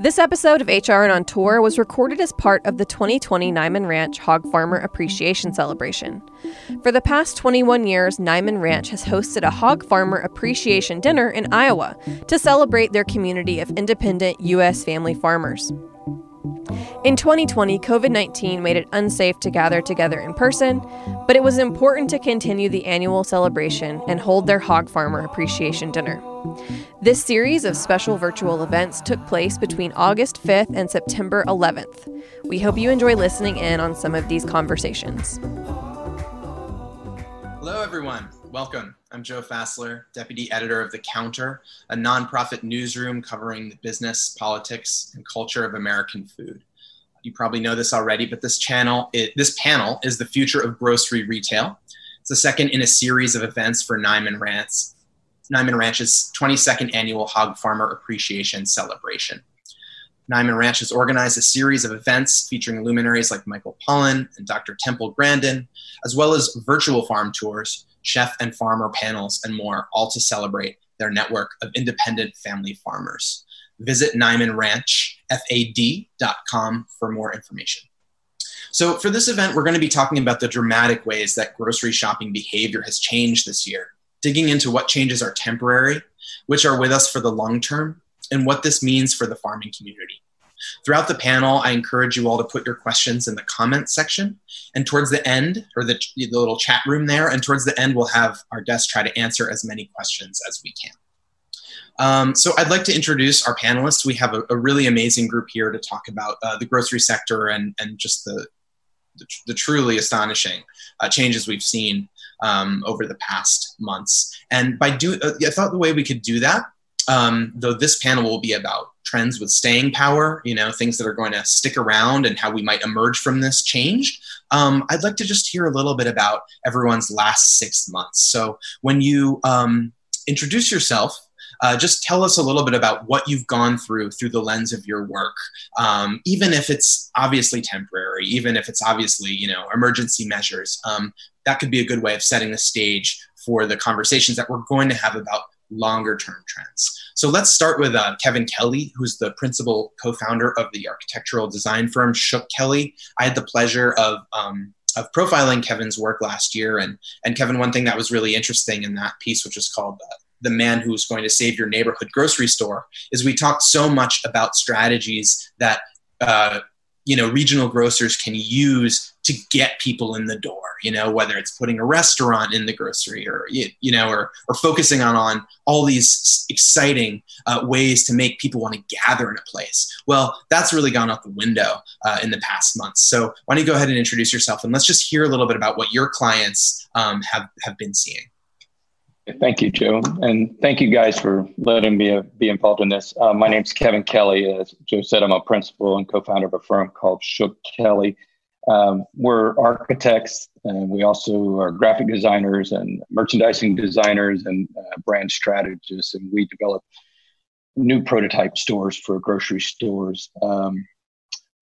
This episode of HRN on Tour was recorded as part of the 2020 Niman Ranch Hog Farmer Appreciation Celebration. For the past 21 years, Niman Ranch has hosted a Hog Farmer Appreciation Dinner in Iowa to celebrate their community of independent U.S. family farmers. In 2020, COVID 19 made it unsafe to gather together in person, but it was important to continue the annual celebration and hold their Hog Farmer Appreciation Dinner. This series of special virtual events took place between August 5th and September 11th. We hope you enjoy listening in on some of these conversations. Hello, everyone. Welcome. I'm Joe Fassler, Deputy Editor of The Counter, a nonprofit newsroom covering the business, politics, and culture of American food. You probably know this already, but this channel, it, this panel is the future of grocery retail. It's the second in a series of events for Niman Ranch, Niman Ranch's 22nd annual Hog Farmer Appreciation Celebration. Niman Ranch has organized a series of events featuring luminaries like Michael Pollan and Dr. Temple Grandin, as well as virtual farm tours, chef and farmer panels, and more, all to celebrate their network of independent family farmers. Visit NimanRanchFAD.com for more information. So, for this event, we're going to be talking about the dramatic ways that grocery shopping behavior has changed this year digging into what changes are temporary, which are with us for the long term, and what this means for the farming community. Throughout the panel, I encourage you all to put your questions in the comments section. And towards the end, or the, the little chat room there, and towards the end, we'll have our guests try to answer as many questions as we can. Um, so I'd like to introduce our panelists. We have a, a really amazing group here to talk about uh, the grocery sector and, and just the, the, the truly astonishing uh, changes we've seen um, over the past months. And by do, uh, I thought the way we could do that, um, though this panel will be about trends with staying power, you know, things that are going to stick around and how we might emerge from this change. Um, I'd like to just hear a little bit about everyone's last six months. So when you um, introduce yourself, uh, just tell us a little bit about what you've gone through through the lens of your work, um, even if it's obviously temporary, even if it's obviously you know emergency measures. Um, that could be a good way of setting the stage for the conversations that we're going to have about longer term trends. So let's start with uh, Kevin Kelley, who's the principal co founder of the architectural design firm Shook Kelley. I had the pleasure of um, of profiling Kevin's work last year, and and Kevin, one thing that was really interesting in that piece, which was called uh, "The Man Who's Going to Save Your Neighborhood Grocery Store," is we talked so much about strategies that uh, you know regional grocers can use to get people in the door you know whether it's putting a restaurant in the grocery or you know or, or focusing on on all these exciting uh, ways to make people want to gather in a place. Well that's really gone out the window uh, in the past months. So why don't you go ahead and introduce yourself and let's just hear a little bit about what your clients um, have have been seeing Thank you, Joe, and thank you guys for letting me uh, be involved in this. Uh, my name is Kevin Kelley. As Joe said, I'm a principal and co-founder of a firm called Shook Kelley. Um, we're architects, and we also are graphic designers and merchandising designers and uh, brand strategists, and we develop new prototype stores for grocery stores. Um,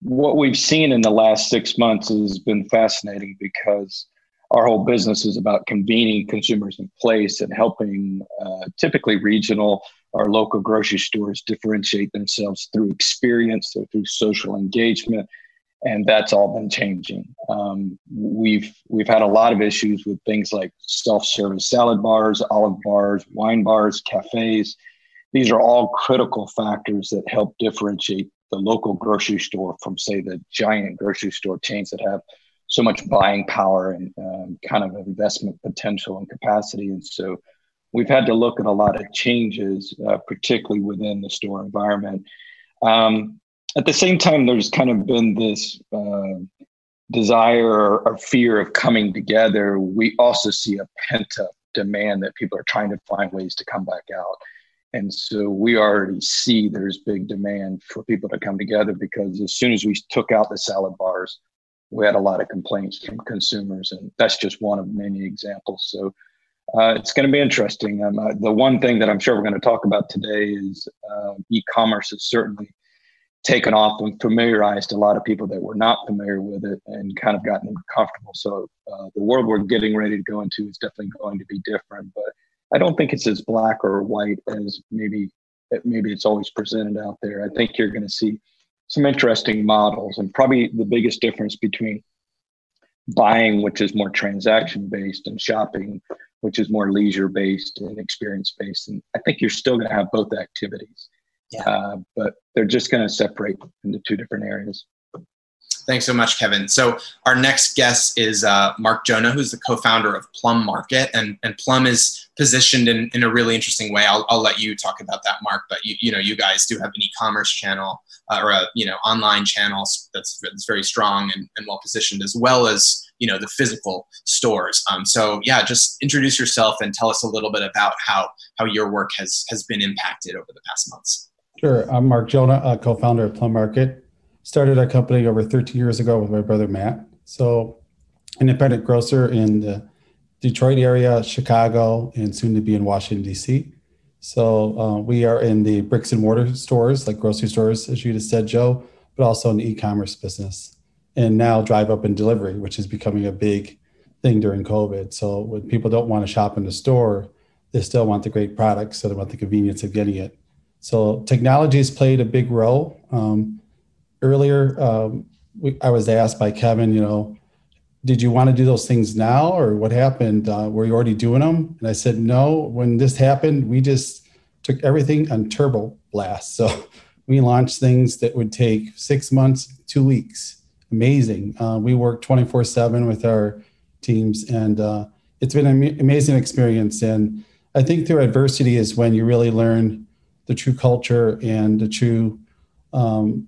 what we've seen in the last six months has been fascinating because our whole business is about convening consumers in place and helping uh, typically regional or local grocery stores differentiate themselves through experience or through social engagement and that's all been changing. Um, we've we've had a lot of issues with things like self-service salad bars, olive bars, wine bars, cafes. These are all critical factors that help differentiate the local grocery store from, say, the giant grocery store chains that have so much buying power and um, kind of investment potential and capacity. And so, we've had to look at a lot of changes, uh, particularly within the store environment. Um, at the same time, there's kind of been this uh, desire or, or, fear of coming together. We also see a pent up demand that people are trying to find ways to come back out. And so we already see there's big demand for people to come together because as soon as we took out the salad bars, we had a lot of complaints from consumers. And that's just one of many examples. So uh, it's going to be interesting. Um, uh, the one thing that I'm sure we're going to talk about today is uh, e commerce has certainly taken off and familiarized a lot of people that were not familiar with it and kind of gotten comfortable. So uh, the world we're getting ready to go into is definitely going to be different, but I don't think it's as black or white as maybe maybe it's always presented out there. I think you're going to see some interesting models, and probably the biggest difference between buying, which is more transaction based, and shopping, which is more leisure based and experience based. And I think you're still going to have both activities. Yeah. Uh, but they're just going to separate into two different areas. Thanks so much, Kevin. So our next guest is uh, Marc Jonna, who's the co-founder of Plum Market, and and Plum is positioned in, in a really interesting way. I'll, I'll let you talk about that, Mark. But you you know you guys do have an e-commerce channel uh, or a you know online channel that's, that's very strong and, and well positioned, as well as you know the physical stores. Um, so yeah, just introduce yourself and tell us a little bit about how how your work has has been impacted over the past months. Sure. I'm Marc Jonna, a co founder of Plum Market. Started our company over 13 years ago with my brother Matt. So, independent grocer in the Detroit area, Chicago, and soon to be in Washington, D.C. So, uh, we are in the bricks and mortar stores, like grocery stores, as you just said, Joe, but also in the e commerce business. And now drive up and delivery, which is becoming a big thing during COVID. So, when people don't want to shop in the store, they still want the great products, so they want the convenience of getting it so technology has played a big role. Um, earlier, um, we, I was asked by Kevin, you know, did you want to do those things now or what happened? Uh, were you already doing them? And I said, no. When this happened, we just took everything on turbo blast. So we launched things that would take six months, two weeks. Amazing. Uh, we work 24 7 with our teams, and uh, it's been an amazing experience. And I think through adversity is when you really learn the true culture and the true um,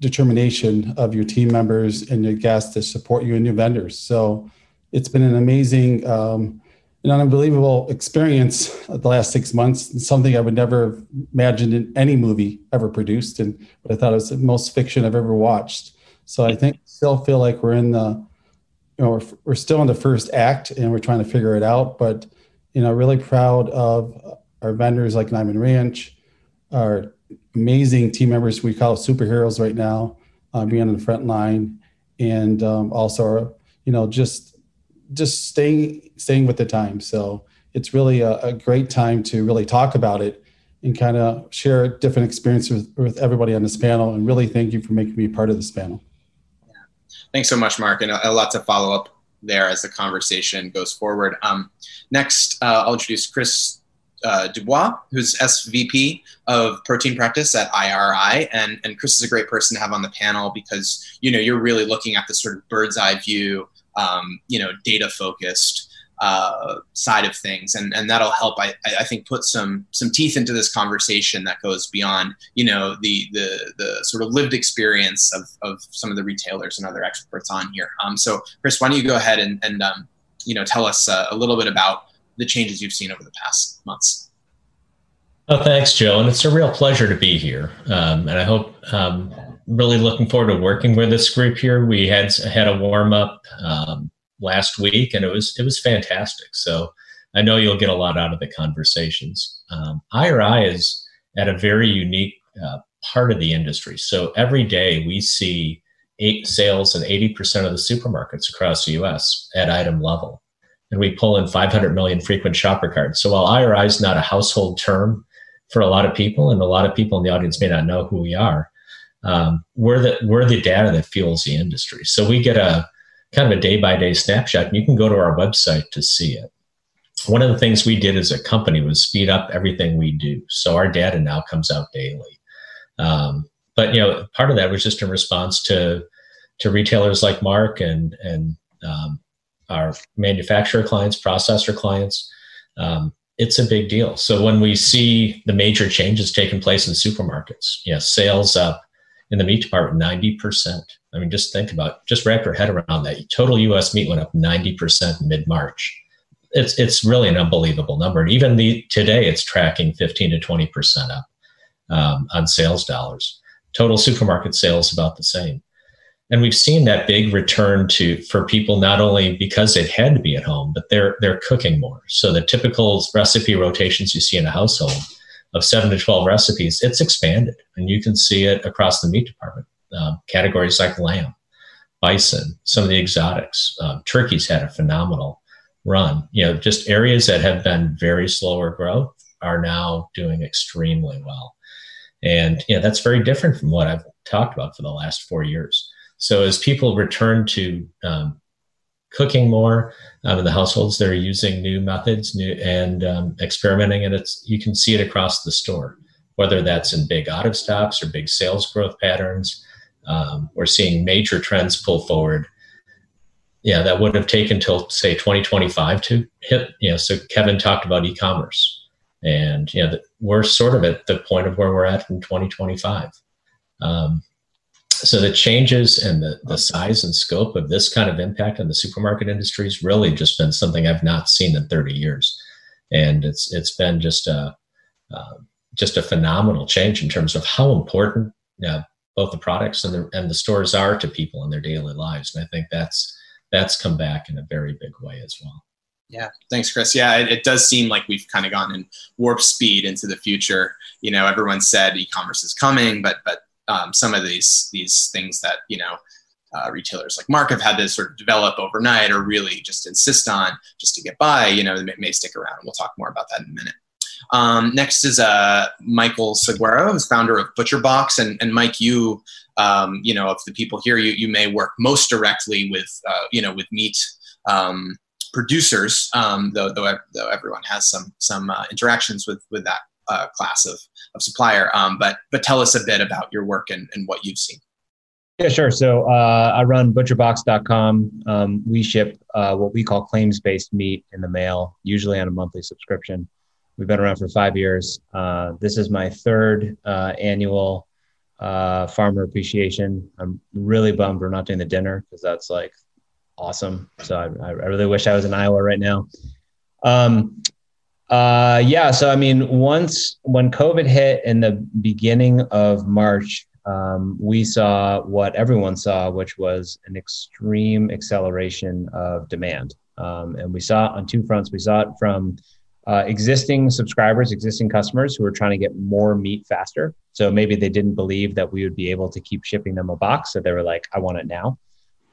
determination of your team members and your guests to support you and your vendors. So it's been an amazing, um, an unbelievable experience the last six months. Something I would never have imagined in any movie ever produced, and but I thought it was the most fiction I've ever watched. So I think still feel like we're in the, you know, we're, we're still in the first act and we're trying to figure it out. But you know, really proud of our vendors like Niman Ranch, our amazing team members we call superheroes right now uh, being on the front line. And um, also you know just just staying staying with the time. So it's really a, a great time to really talk about it and kind of share different experiences with, with everybody on this panel. And really thank you for making me part of this panel. Yeah. thanks so much mark. And a, a lot to follow up there as the conversation goes forward. Um, next uh, i'll introduce chris uh, Dubois, who's SVP of protein practice at IRI. And, and Chris is a great person to have on the panel because, you know, you're really looking at the sort of bird's eye view, um, you know, data focused uh, side of things. And, and that'll help, I, I think, put some, some teeth into this conversation that goes beyond, you know, the, the, the sort of lived experience of, of some of the retailers and other experts on here. Um, so Chris, why don't you go ahead and, and um, you know, tell us uh, a little bit about the changes you've seen over the past months. Oh, thanks, Joe. And it's a real pleasure to be here. Um, and I hope, um, really looking forward to working with this group here. We had had a warm up um, last week, and it was it was fantastic. So I know you'll get a lot out of the conversations. Um, IRI is at a very unique uh, part of the industry. So every day we see eight sales in 80% of the supermarkets across the US at item level and we pull in 500 million frequent shopper cards. So while IRI is not a household term for a lot of people, and a lot of people in the audience may not know who we are. Um, we're the we're the data that fuels the industry. So we get a kind of a day by day snapshot, and you can go to our website to see it. One of the things we did as a company was speed up everything we do. So our data now comes out daily. Um, but you know, part of that was just in response to to retailers like Mark and and um, our manufacturer clients, processor clients. Um, it's a big deal. So when we see the major changes taking place in supermarkets, you know, sales up in the meat department 90%. I mean, just think about, just wrap your head around that. Total U.S. meat went up 90% mid March. It's it's really an unbelievable number. And even the today, it's tracking 15 to 20% up um, on sales dollars. Total supermarket sales about the same. And we've seen that big return to for people not only because they've had to be at home, but they're they're cooking more. So the typical recipe rotations you see in a household of seven to 12 recipes, it's expanded. And you can see it across the meat department. Um, categories like lamb, bison, some of the exotics. Um, turkey's had a phenomenal run. You know, just areas that have been very slower growth are now doing extremely well. And, you know, that's very different from what I've talked about for the last four years. So as people return to um, cooking more um, in the households. They're using new methods, new and um, experimenting, and it's you can see it across the store, whether that's in big out of stocks or big sales growth patterns. Um, we're seeing major trends pull forward. Yeah, that would have taken till say 2025 to hit. You know, so Kevin talked about e-commerce, and you know, we're sort of at the point of where we're at in 2025. Um, so the changes and the, the size and scope of this kind of impact on the supermarket industry has really just been something I've not seen in 30 years, and it's it's been just a uh, just a phenomenal change in terms of how important uh, both the products and the and the stores are to people in their daily lives, and I think that's that's come back in a very big way as well. Yeah, thanks, Chris. Yeah, it, it, does seem like we've kind of gone in warp speed into the future. You know, everyone said e-commerce is coming, but but um, some of these these things that you know uh, retailers like Mark have had to sort of develop overnight or really just insist on just to get by. You know, may, may stick around. We'll talk more about that in a minute. Um, next is uh, Michael Salguero, who's founder of ButcherBox, and, and Mike, you um, you know of the people here, you you may work most directly with uh, you know with meat. Um, producers, um, though, though, though everyone has some some uh, interactions with with that uh, class of, of supplier. Um, but but tell us a bit about your work and, and what you've seen. Yeah, sure. So uh, I run butcherbox.com. Um, we ship uh, what we call claims based meat in the mail, usually on a monthly subscription. We've been around for five years. Uh, this is my third uh, annual uh, farmer appreciation. I'm really bummed we're not doing the dinner because that's like awesome. So I, I, really wish I was in Iowa right now. Um, uh, yeah. So, I mean, once when COVID hit in the beginning of March, um, we saw what everyone saw, which was an extreme acceleration of demand. Um, and we saw on two fronts. We saw it from uh, existing subscribers, existing customers who were trying to get more meat faster. So maybe they didn't believe that we would be able to keep shipping them a box. So they were like, I want it now.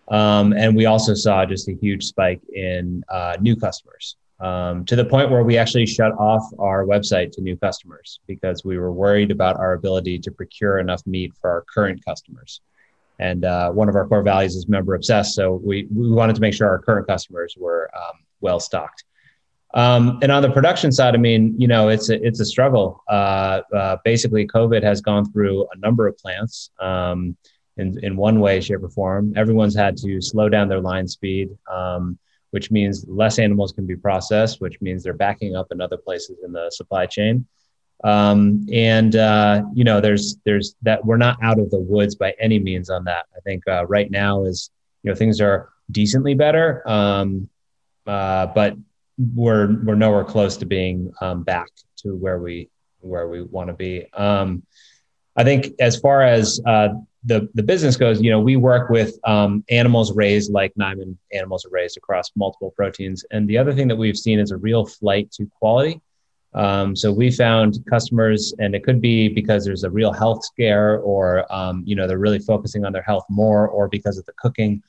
Um, and we also saw just a huge spike in uh, new customers um, to the point where we actually shut off our website to new customers because we were worried about our ability to procure enough meat for our current customers. And uh, one of our core values is member obsessed. So we, we wanted to make sure our current customers were um, well stocked. Um, and on the production side, I mean, you know, it's a, it's a struggle. Uh, uh, basically, COVID has gone through a number of plants um, in, in one way, shape, or form. Everyone's had to slow down their line speed. Um, which means less animals can be processed, which means they're backing up in other places in the supply chain. Um, and uh, you know, there's there's that we're not out of the woods by any means on that. I think uh, right now is you know things are decently better, um, uh, but we're we're nowhere close to being um, back to where we where we want to be. Um, I think as far as uh, the the business goes, you know, we work with um, animals raised like Niman animals are raised across multiple proteins. And the other thing that we've seen is a real flight to quality. Um, so we found customers, and it could be because there's a real health scare, or um, you know, they're really focusing on their health more, or because of the cooking.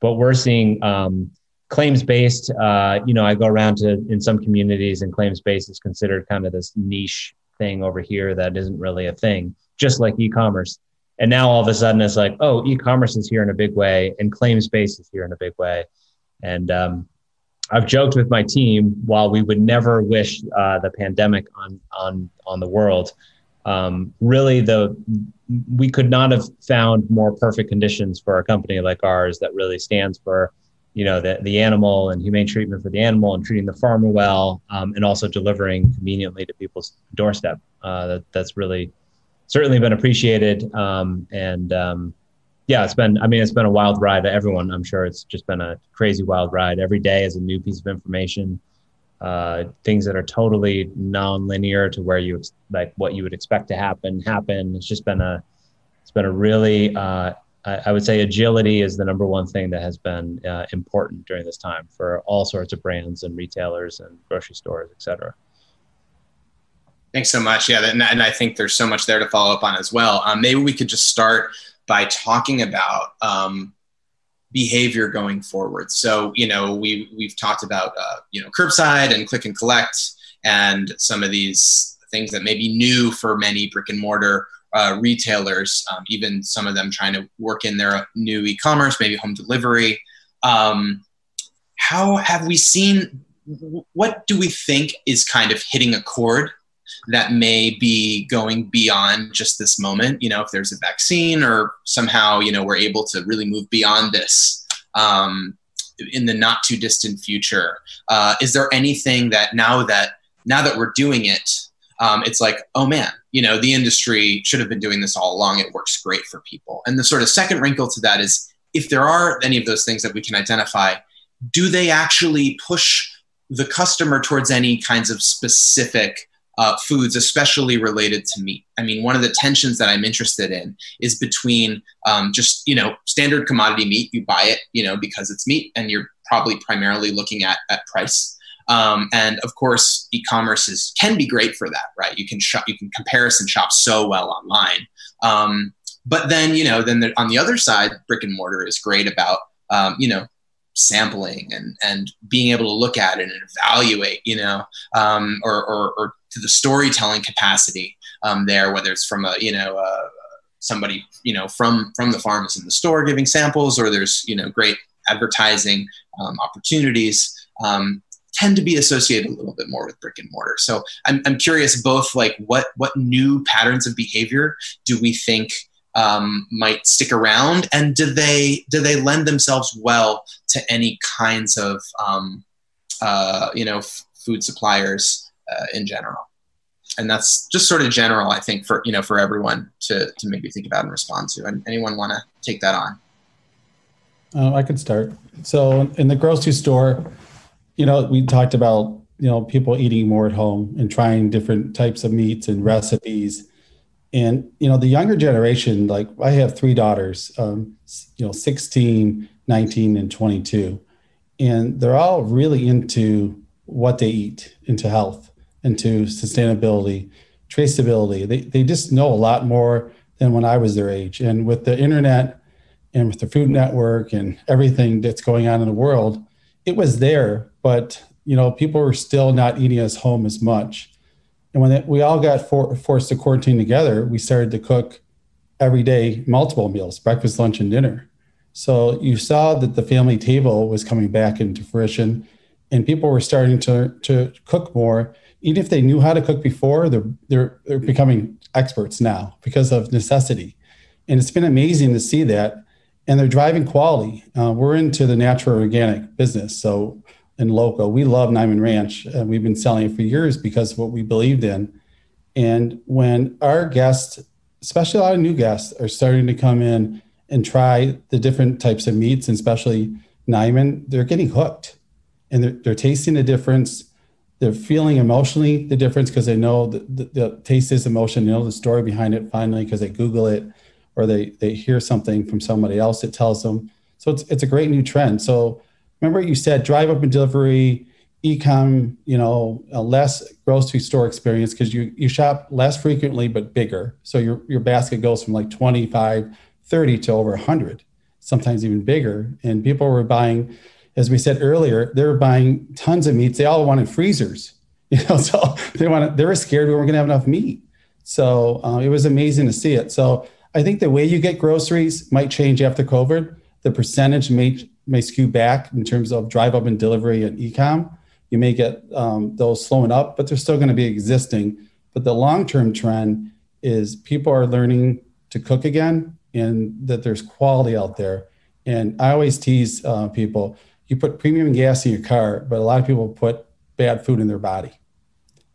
But we're seeing um, claims based. Uh, you know, I go around to in some communities, and claims based is considered kind of this niche thing over here that isn't really a thing, just like e-commerce. And now all of a sudden it's like, oh, e-commerce is here in a big way, and claims based is here in a big way. And um, I've joked with my team while we would never wish uh, the pandemic on on on the world. Um, really, the we could not have found more perfect conditions for a company like ours that really stands for you know the, the animal and humane treatment for the animal and treating the farmer well um, and also delivering conveniently to people's doorstep uh, that, that's really certainly been appreciated. Um, and um, yeah it's been i mean it's been a wild ride. Everyone i'm sure it's just been a crazy wild ride. Every day is a new piece of information. Uh, things that are totally non-linear to where you like what you would expect to happen happen. It's just been a it's been a really uh, I, I, would say agility is the number one thing that has been uh, important during this time for all sorts of brands and retailers and grocery stores, et cetera. Thanks so much. Yeah, and, and I think there's so much there to follow up on as well. Um, maybe we could just start by talking about um, behavior going forward. So, you know, we we've talked about uh, you know curbside and click and collect, and some of these things that may be new for many brick and mortar uh, retailers, um, even some of them trying to work in their new e-commerce, maybe home delivery. Um, how have we seen? What do we think is kind of hitting a chord that may be going beyond just this moment? You know, if there's a vaccine or somehow you know we're able to really move beyond this. Um, in the not too distant future, uh, is there anything that now that now that we're doing it, um, it's like, oh man, you know, the industry should have been doing this all along. It works great for people. And the sort of second wrinkle to that is if there are any of those things that we can identify, do they actually push the customer towards any kinds of specific uh, foods, especially related to meat. I mean, one of the tensions that I'm interested in is between um, just you know standard commodity meat. You buy it, you know, because it's meat, and you're probably primarily looking at at price. Um, and of course, e-commerce is can be great for that, right? You can shop, you can comparison shop so well online. Um, but then, you know, then the, on the other side, brick and mortar is great about, um, you know, sampling and and being able to look at it and evaluate, you know, um, or, or, or to the storytelling capacity um, there, whether it's from a, you know, uh, somebody, you know, from from the farmers in the store giving samples, or there's, you know, great advertising um, opportunities. Um, tend to be associated a little bit more with brick and mortar. So I'm, I'm curious both like what what new patterns of behavior do we think um, might stick around, and do they do they lend themselves well to any kinds of um, uh, you know f- food suppliers uh, in general? And that's just sort of general, I think, for you know for everyone to to maybe think about and respond to. And anyone want to take that on? Uh, I could start. So in the grocery store, you know, we talked about, you know, people eating more at home and trying different types of meats and recipes. And, you know, the younger generation, like I have three daughters, um, you know, 16, 19, and 22. And they're all really into what they eat, into health, into sustainability, traceability. They, they just know a lot more than when I was their age. And with the internet and with the Food Network and everything that's going on in the world, it was there, but you know, people were still not eating us home as much. And when it, we all got for, forced to quarantine together, we started to cook every day, multiple meals, breakfast, lunch, and dinner. So you saw that the family table was coming back into fruition, and people were starting to to cook more. Even if they knew how to cook before, they're they're they're becoming experts now because of necessity. And it's been amazing to see that and they're driving quality. Uh, we're into the natural organic business. So in local, we love Niman Ranch. and we've been selling it for years because of what we believed in. And when our guests, especially a lot of new guests, are starting to come in and try the different types of meats, and especially Nyman, they're getting hooked and they're, they're tasting the difference. They're feeling emotionally the difference because they know the, the, the taste is emotion, they know the story behind it finally because they Google it or they they hear something from somebody else that tells them. So it's it's a great new trend. So remember you said drive up and delivery, ecom, you know, a less grocery store experience because you you shop less frequently but bigger. So your your basket goes from like 25, 30 to over 100, sometimes even bigger. And people were buying as we said earlier, they were buying tons of meats. They all wanted freezers. You know, so they want they were scared we weren't going to have enough meat. So uh, it was amazing to see it. So I think the way you get groceries might change after COVID. The percentage may may skew back in terms of drive up and delivery and e-com. You may get um, those slowing up, but they're still going to be existing. But the long term trend is people are learning to cook again, and that there's quality out there. And I always tease uh, people: you put premium gas in your car, but a lot of people put bad food in their body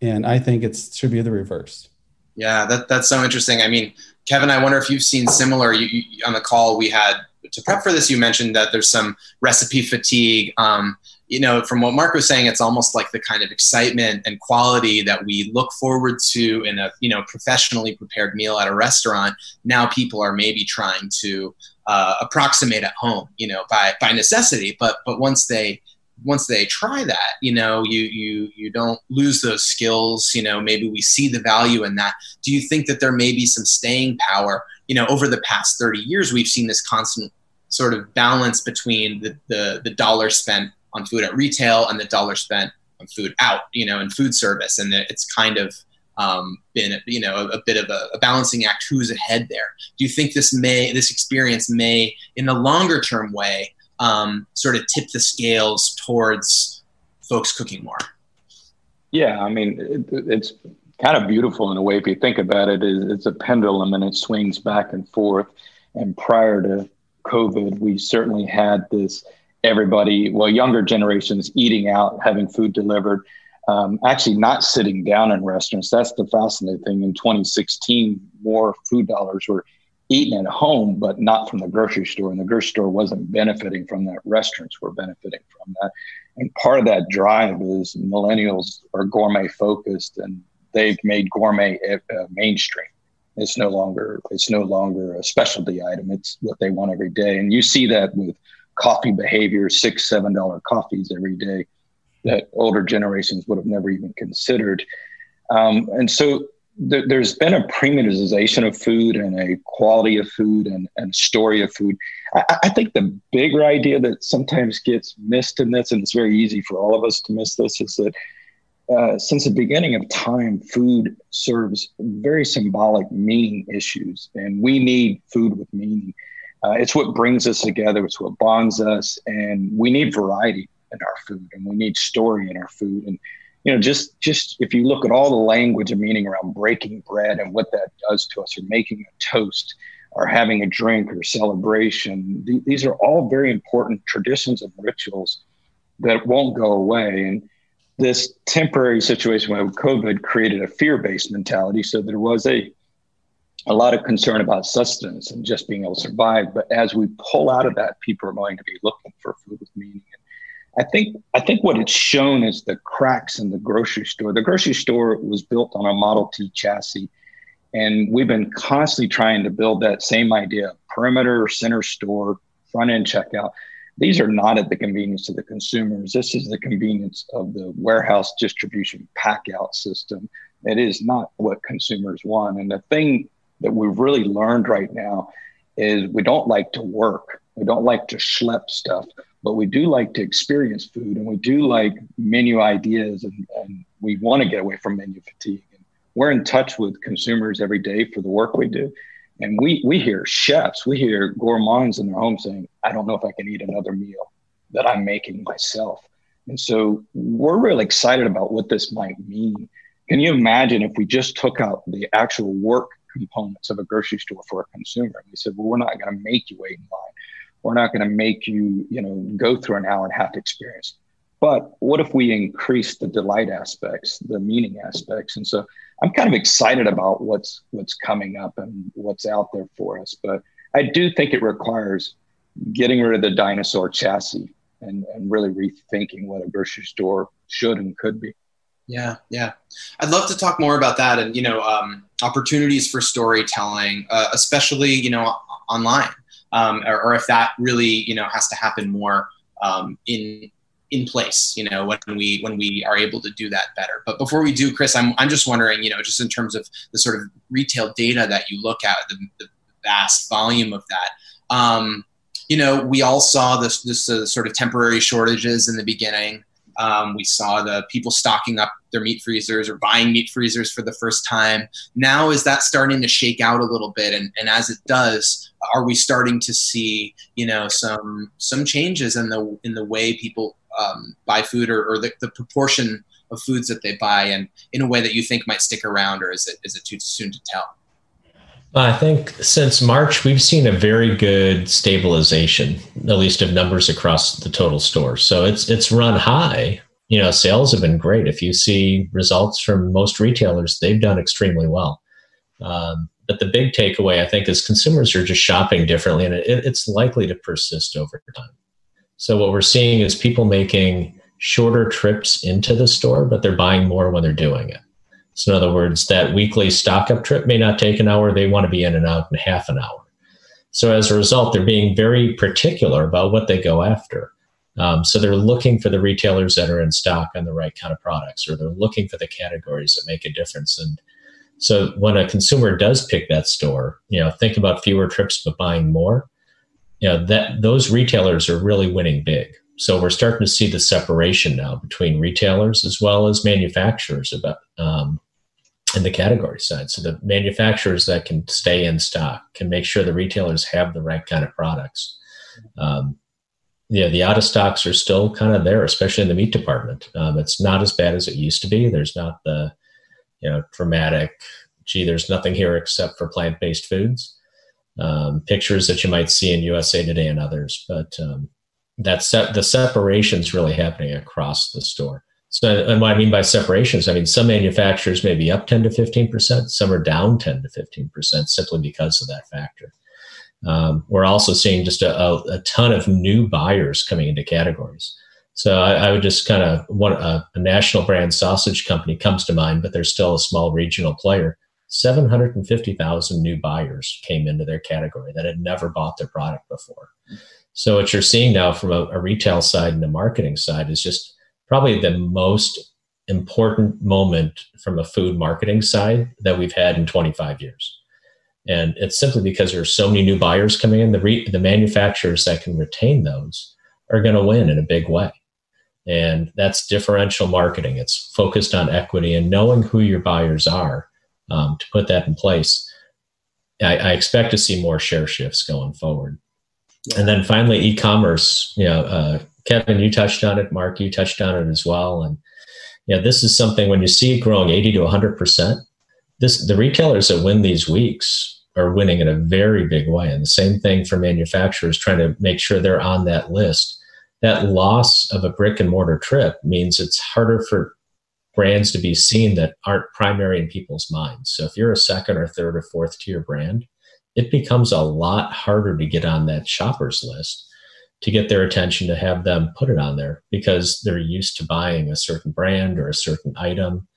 and I think it should be the reverse. Yeah, that, that's so interesting. I mean, Kevin, I wonder if you've seen similar. You, you, on the call we had to prep for this, you mentioned that there's some recipe fatigue. Um, you know, from what Mark was saying, it's almost like the kind of excitement and quality that we look forward to in a you know professionally prepared meal at a restaurant. Now people are maybe trying to uh, approximate at home, you know, by by necessity. But but once they once they try that, you know, you you you don't lose those skills. You know, maybe we see the value in that. Do you think that there may be some staying power? You know, over the past 30 years, we've seen this constant sort of balance between the the, the dollar spent on food at retail and the dollar spent on food out. You know, in food service, and it's kind of um, been you know a, a bit of a, a, balancing act. Who's ahead there? Do you think this may this experience may, in the longer term way, um, sort of tip the scales towards folks cooking more? Yeah, I mean, it, it's kind of beautiful in a way if you think about it. It's a pendulum and it swings back and forth. And prior to COVID, we certainly had this everybody, well, younger generations eating out, having food delivered. Um, actually, not sitting down in restaurants. That's the fascinating thing. In 2016, more food dollars were eaten at home, but not from the grocery store. And the grocery store wasn't benefiting from that. Restaurants were benefiting from that. And part of that drive is millennials are gourmet focused and they've made gourmet uh, mainstream. It's no longer it's no longer a specialty item. It's what they want every day. And you see that with coffee behavior, six, seven dollar coffees every day that older generations would have never even considered. Um, and so there's been a premiumization of food and a quality of food and, and story of food. I, I, think the bigger idea that sometimes gets missed in this, and it's very easy for all of us to miss this, is that uh, since the beginning of time, food serves very symbolic meaning issues, and we need food with meaning. Uh, it's what brings us together, it's what bonds us, and we need variety in our food, and we need story in our food. And you know, just just if you look at all the language and meaning around breaking bread and what that does to us, or making a toast, or having a drink or celebration, th- these are all very important traditions and rituals that won't go away. And this temporary situation with COVID created a fear-based mentality, so there was a a lot of concern about sustenance and just being able to survive. But as we pull out of that, people are going to be looking for food with meaning I think I think what it's shown is the cracks in the grocery store. The grocery store was built on a Model T chassis, and we've been constantly trying to build that same idea: perimeter, center store, front end checkout. These are not at the convenience of the consumers. This is the convenience of the warehouse distribution pack out system. It is not what consumers want. And the thing that we've really learned right now is we don't like to work. We don't like to schlep stuff but we do like to experience food and we do like menu ideas and, and we want to get away from menu fatigue. And we're in touch with consumers every day for the work we do. And we, we hear chefs, we hear gourmands in their home saying, I don't know if I can eat another meal that I'm making myself. And so we're really excited about what this might mean. Can you imagine if we just took out the actual work components of a grocery store for a consumer? And we said, well, we're not going to make you wait in line we're not going to make you, you know, go through an hour and a half experience. But what if we increase the delight aspects, the meaning aspects? And so I'm kind of excited about what's what's coming up and what's out there for us. But I do think it requires getting rid of the dinosaur chassis and, and really rethinking what a grocery store should and could be. Yeah, yeah. I'd love to talk more about that and you know um, opportunities for storytelling, uh, especially you know online um, or, or, if that really you know has to happen more um, in in place you know when we when we are able to do that better. But before we do chris i'm, I'm just wondering you know just in terms of the sort of retail data that you look at the, the vast volume of that um, you know we all saw this this uh, sort of temporary shortages in the beginning Um, we saw the people stocking up their meat freezers or buying meat freezers for the first time. Now, is that starting to shake out a little bit? And, and as it does, are we starting to see, you know, some some changes in the in the way people um, buy food or, or the, the proportion of foods that they buy, and in a way that you think might stick around, or is it is it too soon to tell? I think since March, we've seen a very good stabilization, at least of numbers across the total store. So it's it's run high. You know, sales have been great. If you see results from most retailers, they've done extremely well. Um, but the big takeaway, I think, is consumers are just shopping differently, and it, it's likely to persist over time. So what we're seeing is people making shorter trips into the store, but they're buying more when they're doing it. So, in other words, that weekly stock up trip may not take an hour. They want to be in and out in half an hour. So, as a result, they're being very particular about what they go after. Um, so, they're looking for the retailers that are in stock on the right kind of products, or they're looking for the categories that make a difference. And so, when a consumer does pick that store, you know, think about fewer trips but buying more. You know, that those retailers are really winning big. So we're starting to see the separation now between retailers as well as manufacturers about um, in the category side. So the manufacturers that can stay in stock can make sure the retailers have the right kind of products. Um, yeah, the out of stocks are still kind of there, especially in the meat department. Um, it's not as bad as it used to be. There's not the, you know, dramatic, gee, there's nothing here except for plant based foods. Um, pictures that you might see in USA Today and others, but um, that's the separation is really happening across the store. So, and what I mean by separations, I mean some manufacturers may be up 10 to 15 percent, some are down 10 to 15 percent simply because of that factor. Um, we're also seeing just a, a, a, ton of new buyers coming into categories. So I, I would just kind of want a, a, national brand sausage company comes to mind, but they're still a small regional player. 750,000 new buyers came into their category that had never bought their product before. So what you're seeing now from a, a retail side and a marketing side is just probably the most important moment from a food marketing side that we've had in 25 years. And it's simply because there are so many new buyers coming in. The, re- the manufacturers that can retain those are going to win in a big way. And that's differential marketing. It's focused on equity and knowing who your buyers are um, to put that in place. I, I, expect to see more share shifts going forward. Yeah. And then finally, e-commerce. You know, uh, Kevin, you touched on it. Mark, you touched on it as well. And yeah, this is something when you see it growing 80 to 100 percent. This the retailers that win these weeks are winning in a very big way. And the same thing for manufacturers trying to make sure they're on that list. That loss of a brick and mortar trip means it's harder for brands to be seen that aren't primary in people's minds. So if you're a second or third or fourth tier brand, it becomes a lot harder to get on that shoppers list to get their attention to have them put it on there because they're used to buying a certain brand or a certain item.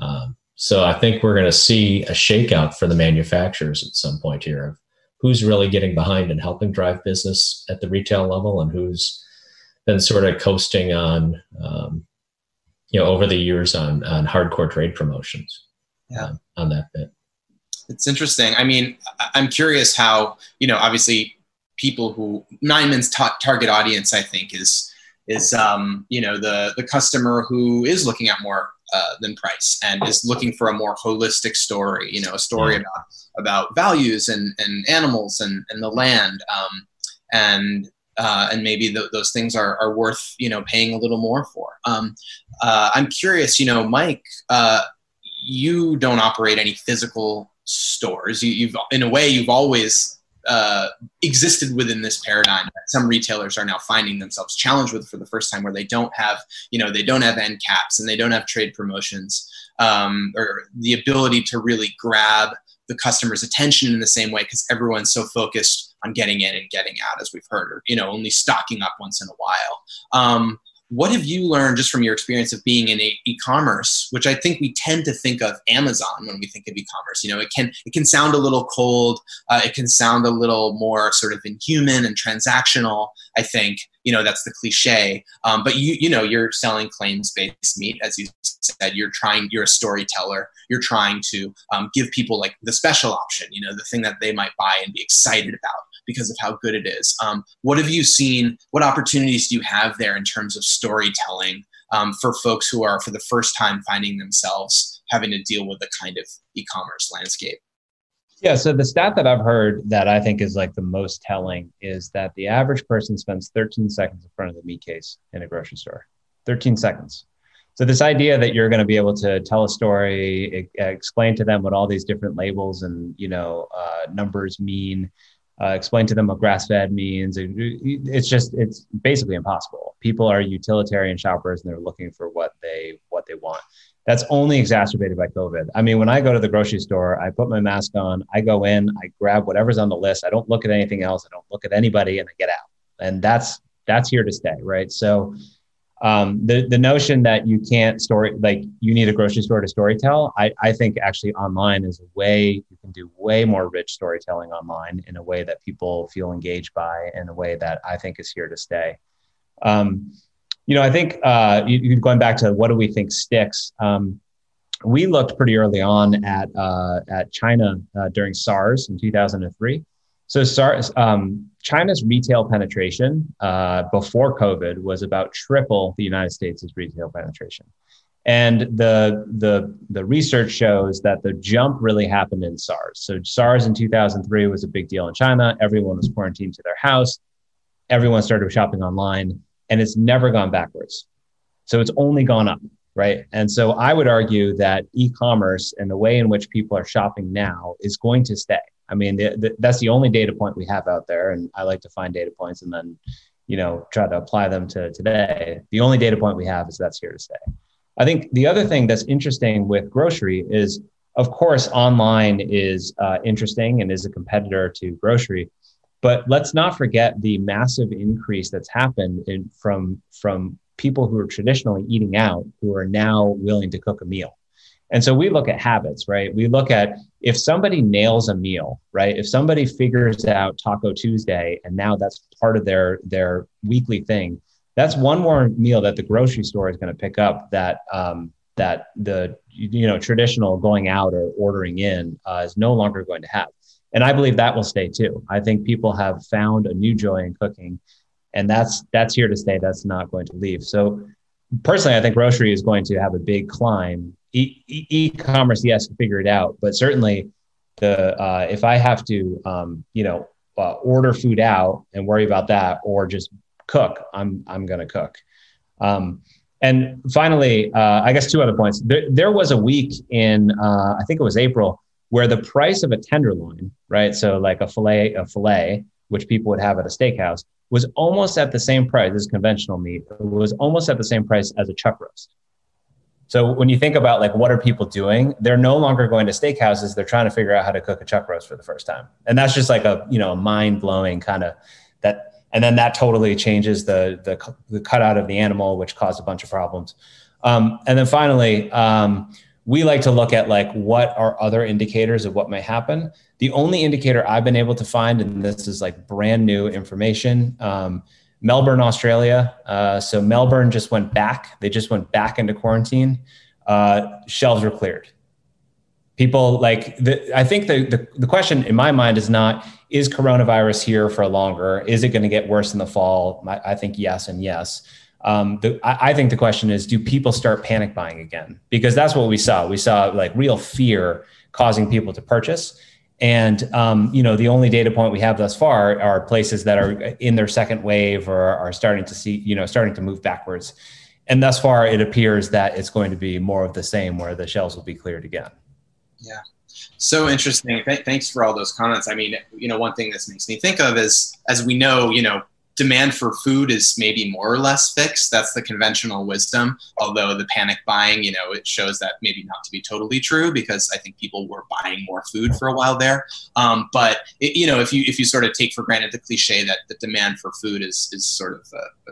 Um, so I think we're going to see a shakeout for the manufacturers at some point here of who's really getting behind and helping drive business at the retail level and who's been sort of coasting on, um, you know, over the years on on hardcore trade promotions. Yeah. Um, on that bit. It's interesting. I mean, I'm curious how you know, obviously people who Niman's ta- target audience, I think, is is um, you know the the customer who is looking at more uh, than price and is looking for a more holistic story. You know, a story about about values and and animals and and the land. Um, and uh, and maybe the, those things are, are worth you know paying a little more for. Um, uh, I'm curious, you know, Mike, uh, you don't operate any physical stores. You, have in a way you've always uh, existed within this paradigm that some retailers are now finding themselves challenged with for the first time, where they don't have, you know, they don't have end caps and they don't have trade promotions um, or the ability to really grab the customer's attention in the same way because everyone's so focused on getting in and getting out, as we've heard, or you know, only stocking up once in a while. Um, what have you learned just from your experience of being in e-commerce which i think we tend to think of amazon when we think of e-commerce? You know it can it can sound a little cold uh, it can sound a little more sort of inhuman and transactional i think. You know that's the cliche. Um, but you you know you're selling claims based meat as you said. You're trying you're a storyteller. You're trying to um, give people like the special option you know the thing that they might buy and be excited about because of how good it is. Um, what have you seen? What opportunities do you have there in terms of storytelling um, for folks who are for the first time finding themselves having to deal with the kind of e-commerce landscape. Yeah, so the stat that I've heard that I think is like the most telling is that the average person spends 13 seconds in front of the meat case in a grocery store. 13 seconds. So this idea that you're going to be able to tell a story, explain to them what all these different labels and you know uh, numbers mean, uh, explain to them what grass-fed means, it's just it's basically impossible. People are utilitarian shoppers and they're looking for what they what they want. That's only exacerbated by COVID. I mean, when I go to the grocery store, I put my mask on, I go in, I grab whatever's on the list. I don't look at anything else. I don't look at anybody, and I get out. And that's that's here to stay, right? So um, the the notion that you can't story like you need a grocery store to storytell I, I think actually online is a way you can do way more rich storytelling online in a way that people feel engaged by in a way that i think is here to stay. Um, you know i think uh, you, going back to what do we think sticks um, we looked pretty early on at uh, at china uh, during sars in 2003 so um, China's retail penetration uh, before COVID was about triple the United States' retail penetration. And the, the, the research shows that the jump really happened in SARS. So SARS in 2003 was a big deal in China. Everyone was quarantined to their house. Everyone started shopping online, and it's never gone backwards. So it's only gone up, right? And so I would argue that e-commerce and the way in which people are shopping now is going to stay. I mean, the, the, that's the only data point we have out there, and I like to find data points and then, you know, try to apply them to today. The only data point we have is that's here to stay. I think the other thing that's interesting with grocery is, of course, online is uh, interesting and is a competitor to grocery, but let's not forget the massive increase that's happened in, from from people who are traditionally eating out who are now willing to cook a meal and so we look at habits, right? We look at if somebody nails a meal, right? If somebody figures out Taco Tuesday and now that's part of their their weekly thing, that's one more meal that the grocery store is going to pick up that um, that the you know traditional going out or ordering in uh, is no longer going to have. And I believe that will stay too. I think people have found a new joy in cooking, and that's that's here to stay. That's not going to leave. So personally, I think grocery is going to have a big climb e- commerce yes, figure it out, but certainly the uh, if I have to um, you know uh, order food out and worry about that, or just cook, I'm I'm going to cook. Um, and finally, uh, I guess two other points. There, there was a week in uh, I think it was April where the price of a tenderloin, right? So like a fillet, a fillet, which people would have at a steakhouse, was almost at the same price as conventional meat. It was almost at the same price as a chuck roast. So when you think about like what are people doing, they're no longer going to steakhouses. They're trying to figure out how to cook a chuck roast for the first time, and that's just like a you know mind blowing kind of that. And then that totally changes the the the cutout of the animal, which caused a bunch of problems. Um, and then finally, um, we like to look at like what are other indicators of what may happen. The only indicator I've been able to find, and this is like brand new information. Um, Melbourne, Australia. Uh, so Melbourne just went back. They just went back into quarantine. Uh, shelves were cleared. People like the, I think the, the the question in my mind is not is coronavirus here for longer? Is it going to get worse in the fall? I, I think yes and yes. Um, the, I, I think the question is, do people start panic buying again? Because that's what we saw. We saw like real fear causing people to purchase. And um, you know, the only data point we have thus far are places that are in their second wave or are starting to see, you know, starting to move backwards. And thus far, it appears that it's going to be more of the same, where the shells will be cleared again. Yeah, so interesting. Th- thanks for all those comments. I mean, you know, one thing this makes me think of is, as we know, you know, demand for food is maybe more or less fixed. That's the conventional wisdom. Although the panic buying, you know, it shows that maybe not to be totally true because I think people were buying more food for a while there. Um, but it, you know, if you if you sort of take for granted the cliche that the demand for food is is sort of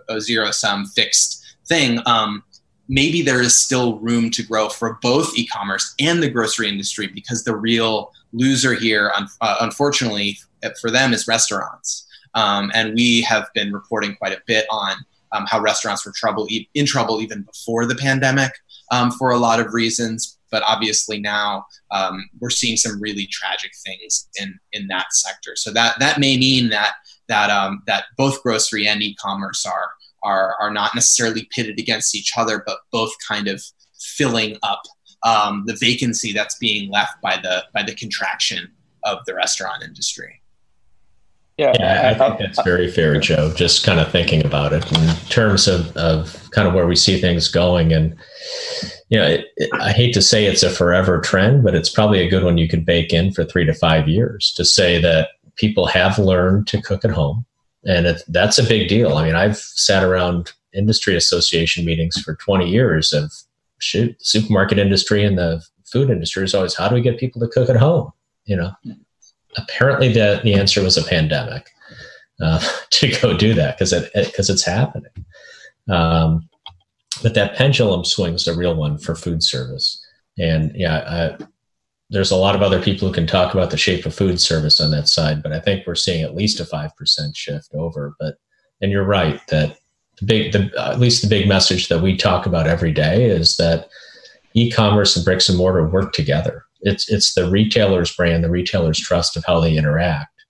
a, a zero sum fixed thing. Um, maybe there is still room to grow for both e-commerce and the grocery industry because the real loser here, uh, unfortunately, for them is restaurants. Um, and we have been reporting quite a bit on um, how restaurants were trouble in trouble even before the pandemic um, for a lot of reasons. But obviously now um, we're seeing some really tragic things in in that sector. So that that may mean that that um, that both grocery and e-commerce are are are not necessarily pitted against each other, but both kind of filling up um, the vacancy that's being left by the by the contraction of the restaurant industry. Yeah, yeah I think that's very fair, Joe. Just kind of thinking about it in terms of, of kind of where we see things going. And, you know, it, it, I hate to say it's a forever trend, but it's probably a good one you could bake in for three to five years to say that people have learned to cook at home. And it, that's a big deal. I mean, I've sat around industry association meetings for 20 years of shoot, the supermarket industry and the food industry is always how do we get people to cook at home? You know, apparently the, the answer was a pandemic uh, to go do that because it because it, it's happening. Um, but that pendulum swing is a real one for food service, and yeah, I, there's a lot of other people who can talk about the shape of food service on that side, but I think we're seeing at least a five percent shift over. But and you're right that the big, the, at least the big message that we talk about every day is that e-commerce and bricks and mortar work together it's it's the retailer's brand, the retailer's trust of how they interact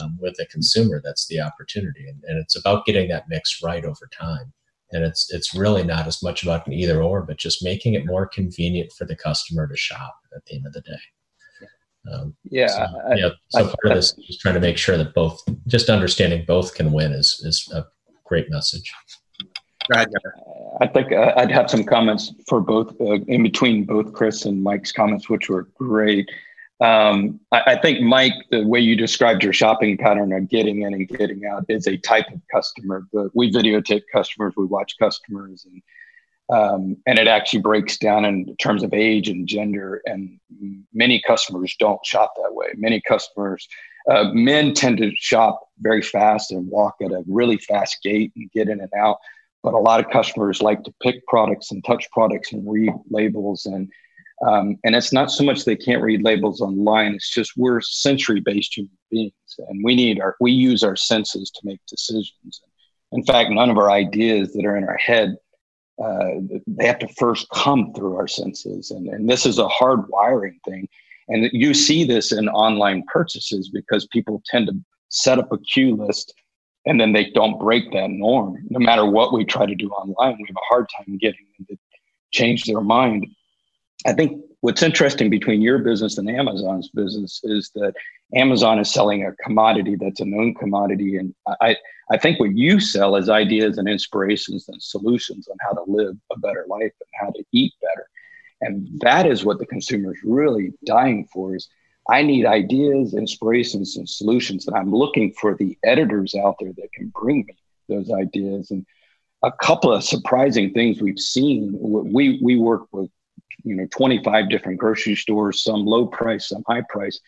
um, with the consumer. That's the opportunity, and, and it's about getting that mix right over time. And it's it's really not as much about an either or, but just making it more convenient for the customer to shop at the end of the day. Um, yeah, so, I, yeah. So I, part I, of this is trying to make sure that both, just understanding both can win is is a great message. I think uh, I'd have some comments for both, uh, in between both Chris and Mike's comments, which were great. Um, I, I, think Mike, the way you described your shopping pattern of getting in and getting out is a type of customer. But we videotape customers, we watch customers, and um, and it actually breaks down in terms of age and gender. And many customers don't shop that way. Many customers, uh, men tend to shop very fast and walk at a really fast gait and get in and out but a lot of customers like to pick products and touch products and read labels. And um, and it's not so much they can't read labels online it's just we're sensory based human beings and we need our we use our senses to make decisions. In fact none of our ideas that are in our head uh, they have to first come through our senses. And, and this is a hard wiring thing. And you see this in online purchases because people tend to set up a queue list and then they don't break that norm. No matter what we try to do online, we have a hard time getting them to change their mind. I think what's interesting between your business and Amazon's business is that Amazon is selling a commodity that's a known commodity, and I I think what you sell is ideas and inspirations and solutions on how to live a better life and how to eat better, and that is what the consumer is really dying for. Is I need ideas, inspirations, and solutions. And I'm looking for the editors out there that can bring me those ideas. And a couple of surprising things we've seen. We we work with you know 25 different grocery stores, some low price, some high price.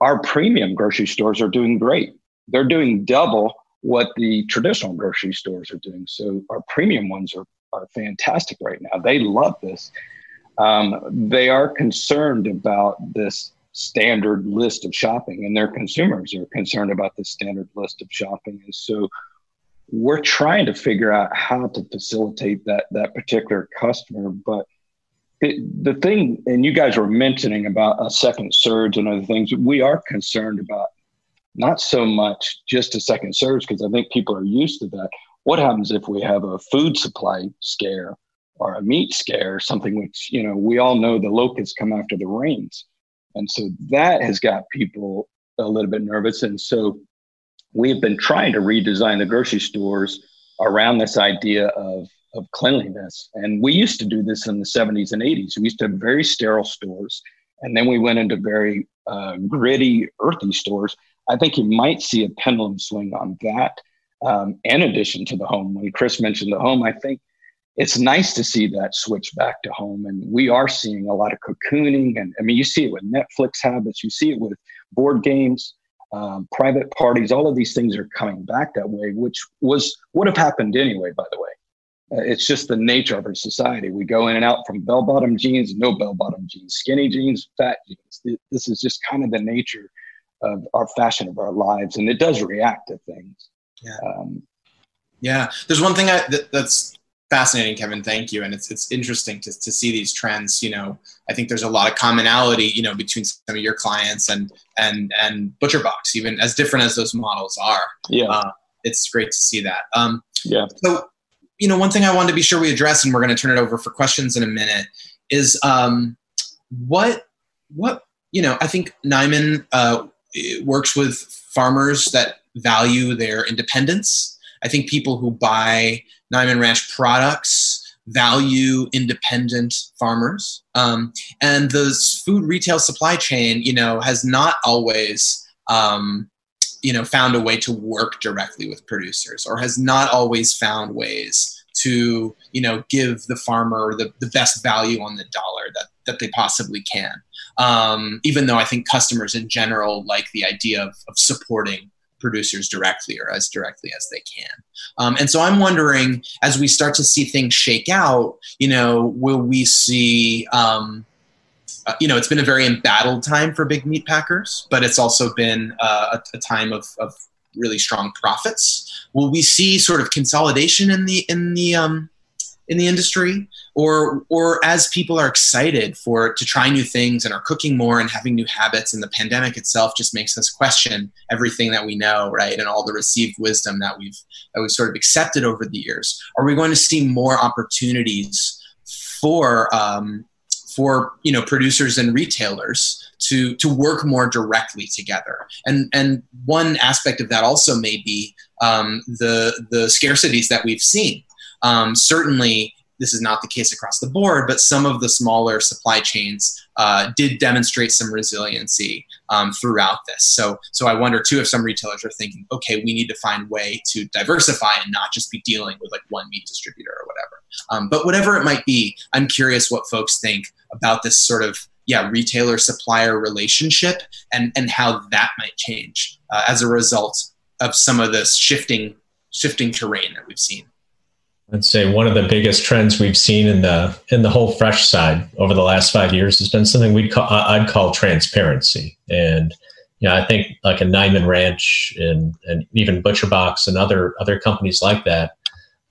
Our premium grocery stores are doing great. They're doing double what the traditional grocery stores are doing. So our premium ones are are fantastic right now. They love this. Um, they are concerned about this standard list of shopping, and their consumers are concerned about the standard list of shopping. And so we're trying to figure out how to facilitate that that particular customer. But it, the thing, and you guys were mentioning about a second surge and other things, we are concerned about not so much just a second surge because I think people are used to that. What happens if we have a food supply scare or a meat scare, something which you know we all know the locusts come after the rains and so that has got people a little bit nervous. And so we've been trying to redesign the grocery stores around this idea of, of cleanliness. And we used to do this in the 70s and 80s. We used to have very sterile stores. And then we went into very uh, gritty, earthy stores. I think you might see a pendulum swing on that. Um, in addition to the home, when Chris mentioned the home, I think it's nice to see that switch back to home. And we are seeing a lot of cocooning. And I mean, you see it with Netflix habits, you see it with board games, um, private parties, all of these things are coming back that way, which was would have happened anyway, by the way. Uh, it's just the nature of our society. We go in and out from bell bottom jeans, no bell bottom jeans, skinny jeans, fat jeans. This is just kind of the nature of our fashion of our lives. And it does react to things. Yeah. Um, yeah. There's one thing I, that, that's fascinating, Kevin. Thank you. And it's it's interesting to, to see these trends. You know, I think there's a lot of commonality, you know, between some of your clients and and and ButcherBox, even as different as those models are. Yeah, uh, it's great to see that. Um, yeah. So you know, one thing I wanted to be sure we address, and we're going to turn it over for questions in a minute, is um, what what you know. I think Niman uh, works with farmers that value their independence. I think people who buy Niman Ranch products value independent farmers. Um, and the food retail supply chain, you know, has not always, um, you know, found a way to work directly with producers or has not always found ways to, you know, give the farmer the, the best value on the dollar that, that they possibly can. Um, even though I think customers in general like the idea of, of supporting producers directly or as directly as they can. Um, and so I'm wondering, as we start to see things shake out, you know, will we see, um, uh, you know, it's been a very embattled time for big meat packers, but it's also been uh, a, a, time of, of really strong profits. Will we see sort of consolidation in the in the um, in the industry or or as people are excited for to try new things and are cooking more and having new habits and the pandemic itself just makes us question everything that we know right and all the received wisdom that we've that we've sort of accepted over the years. Are we going to see more opportunities for um, for you know producers and retailers to to work more directly together? And and one aspect of that also may be um, the the scarcities that we've seen um, certainly, this is not the case across the board, but some of the smaller supply chains uh, did demonstrate some resiliency um, throughout this. So, so I wonder too if some retailers are thinking, okay, we need to find a way to diversify and not just be dealing with like one meat distributor or whatever. Um, but whatever it might be, I'm curious what folks think about this sort of yeah retailer supplier relationship and and how that might change uh, as a result of some of this shifting shifting terrain that we've seen. I'd say one of the biggest trends we've seen in the in the whole fresh side over the last five years has been something we'd call I'd call transparency. And you know, I think like a Niman Ranch and and even Butcher Box and other other companies like that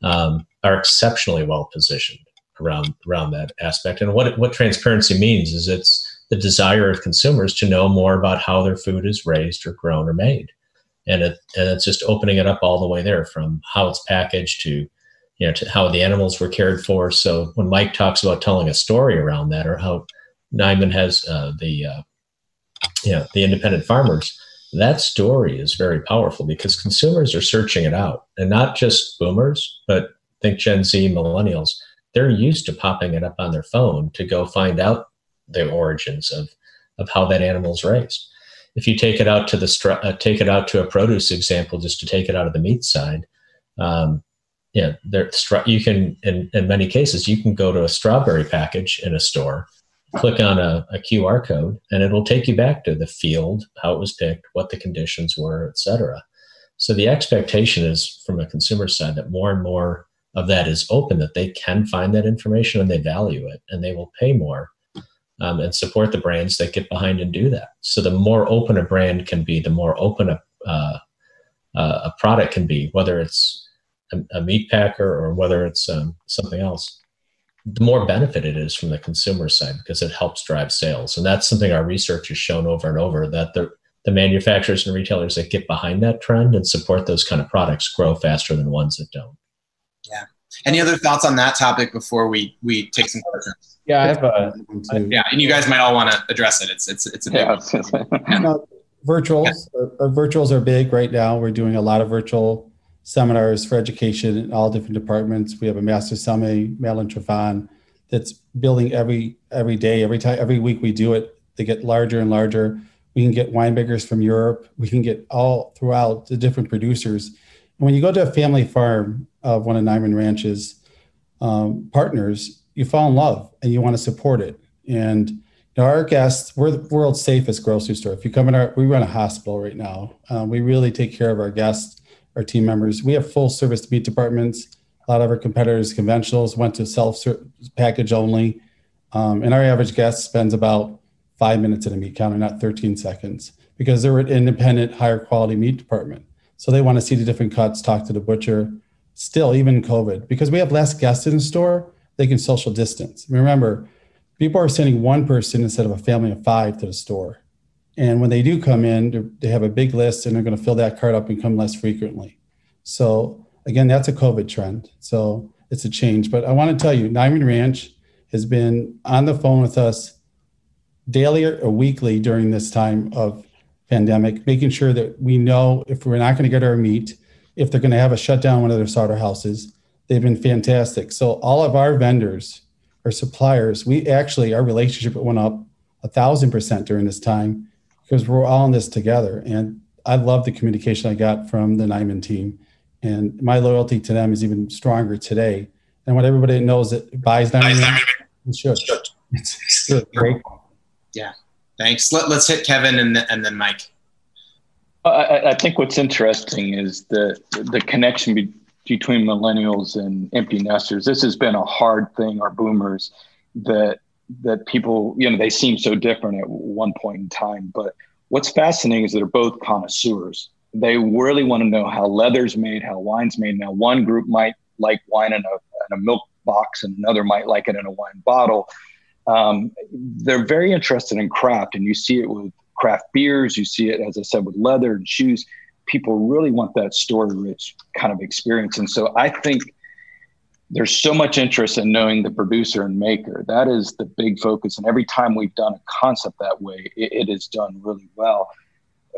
um, are exceptionally well positioned around around that aspect. And what what transparency means is it's the desire of consumers to know more about how their food is raised or grown or made. And it and it's just opening it up all the way there from how it's packaged to you know, how the animals were cared for. So when Mike talks about telling a story around that, or how Niman has uh, the, uh, you know, the independent farmers, that story is very powerful because consumers are searching it out, and not just boomers, but think Gen Z, millennials. They're used to popping it up on their phone to go find out the origins of of how that animal's raised. If you take it out to the uh, take it out to a produce example, just to take it out of the meat side, um, yeah, there you can in, in many cases you can go to a strawberry package in a store, click on a, a QR code, and it'll take you back to the field, how it was picked, what the conditions were, etc. So the expectation is from a consumer side that more and more of that is open, that they can find that information and they value it, and they will pay more um, and support the brands that get behind and do that. So the more open a brand can be, the more open a uh, uh, a product can be, whether it's a, a meat packer or whether it's um, something else, the more benefit it is from the consumer side because it helps drive sales. And that's something our research has shown over and over that the, the manufacturers and retailers that get behind that trend and support those kind of products grow faster than ones that don't. Yeah. Any other thoughts on that topic before we, we take some questions? Yeah, I have a. Yeah, and you guys might all want to address it. It's it's it's a big. Yeah. no, virtuals, yeah. uh, virtuals are big right now. We're doing a lot of virtual seminars for education in all different departments. We have a master summit, Madeline Trefan, that's building every every day, every time, every week we do it. They get larger and larger. We can get winemakers from Europe. We can get all throughout the different producers. And when you go to a family farm of one of Niman Ranch's um, partners, you fall in love and you want to support it. And you know, our guests, we're the world's safest grocery store. If you come in our, we run a hospital right now. Um, we really take care of our guests our team members. We have full service meat departments. A lot of our competitors, conventionals, went to self package only. Um, and our average guest spends about five minutes at a meat counter, not 13 seconds, because they're an independent, higher quality meat department. So they want to see the different cuts, talk to the butcher. Still, even COVID, because we have less guests in the store, they can social distance. Remember, people are sending one person instead of a family of five to the store. And when they do come in, they have a big list and they're going to fill that cart up and come less frequently. So again, that's a COVID trend. So it's a change. But I want to tell you, Niman Ranch has been on the phone with us daily or weekly during this time of pandemic, making sure that we know if we're not going to get our meat, if they're going to have a shutdown one of their slaughterhouses. They've been fantastic. So all of our vendors or suppliers, we actually our relationship went up a thousand percent during this time because we're all in this together. And I love the communication I got from the Niman team. And my loyalty to them is even stronger today. And what everybody knows that buys Niman, we should. It's, it's great. Yeah. Thanks. Let, us hit Kevin and, and then Mike. I, I, think what's interesting is the the connection be, between millennials and empty nesters. This has been a hard thing. Our boomers that that people, you know, they seem so different at one point in time. But what's fascinating is they're both connoisseurs. They really want to know how leather's made, how wine's made. Now, one group might like wine in a, in a milk box, and another might like it in a wine bottle. Um, they're very interested in craft, and you see it with craft beers. You see it, as I said, with leather and shoes. People really want that story-rich kind of experience, and so I think there's so much interest in knowing the producer and maker. That is the big focus. And every time we've done a concept that way, it, it is done really well.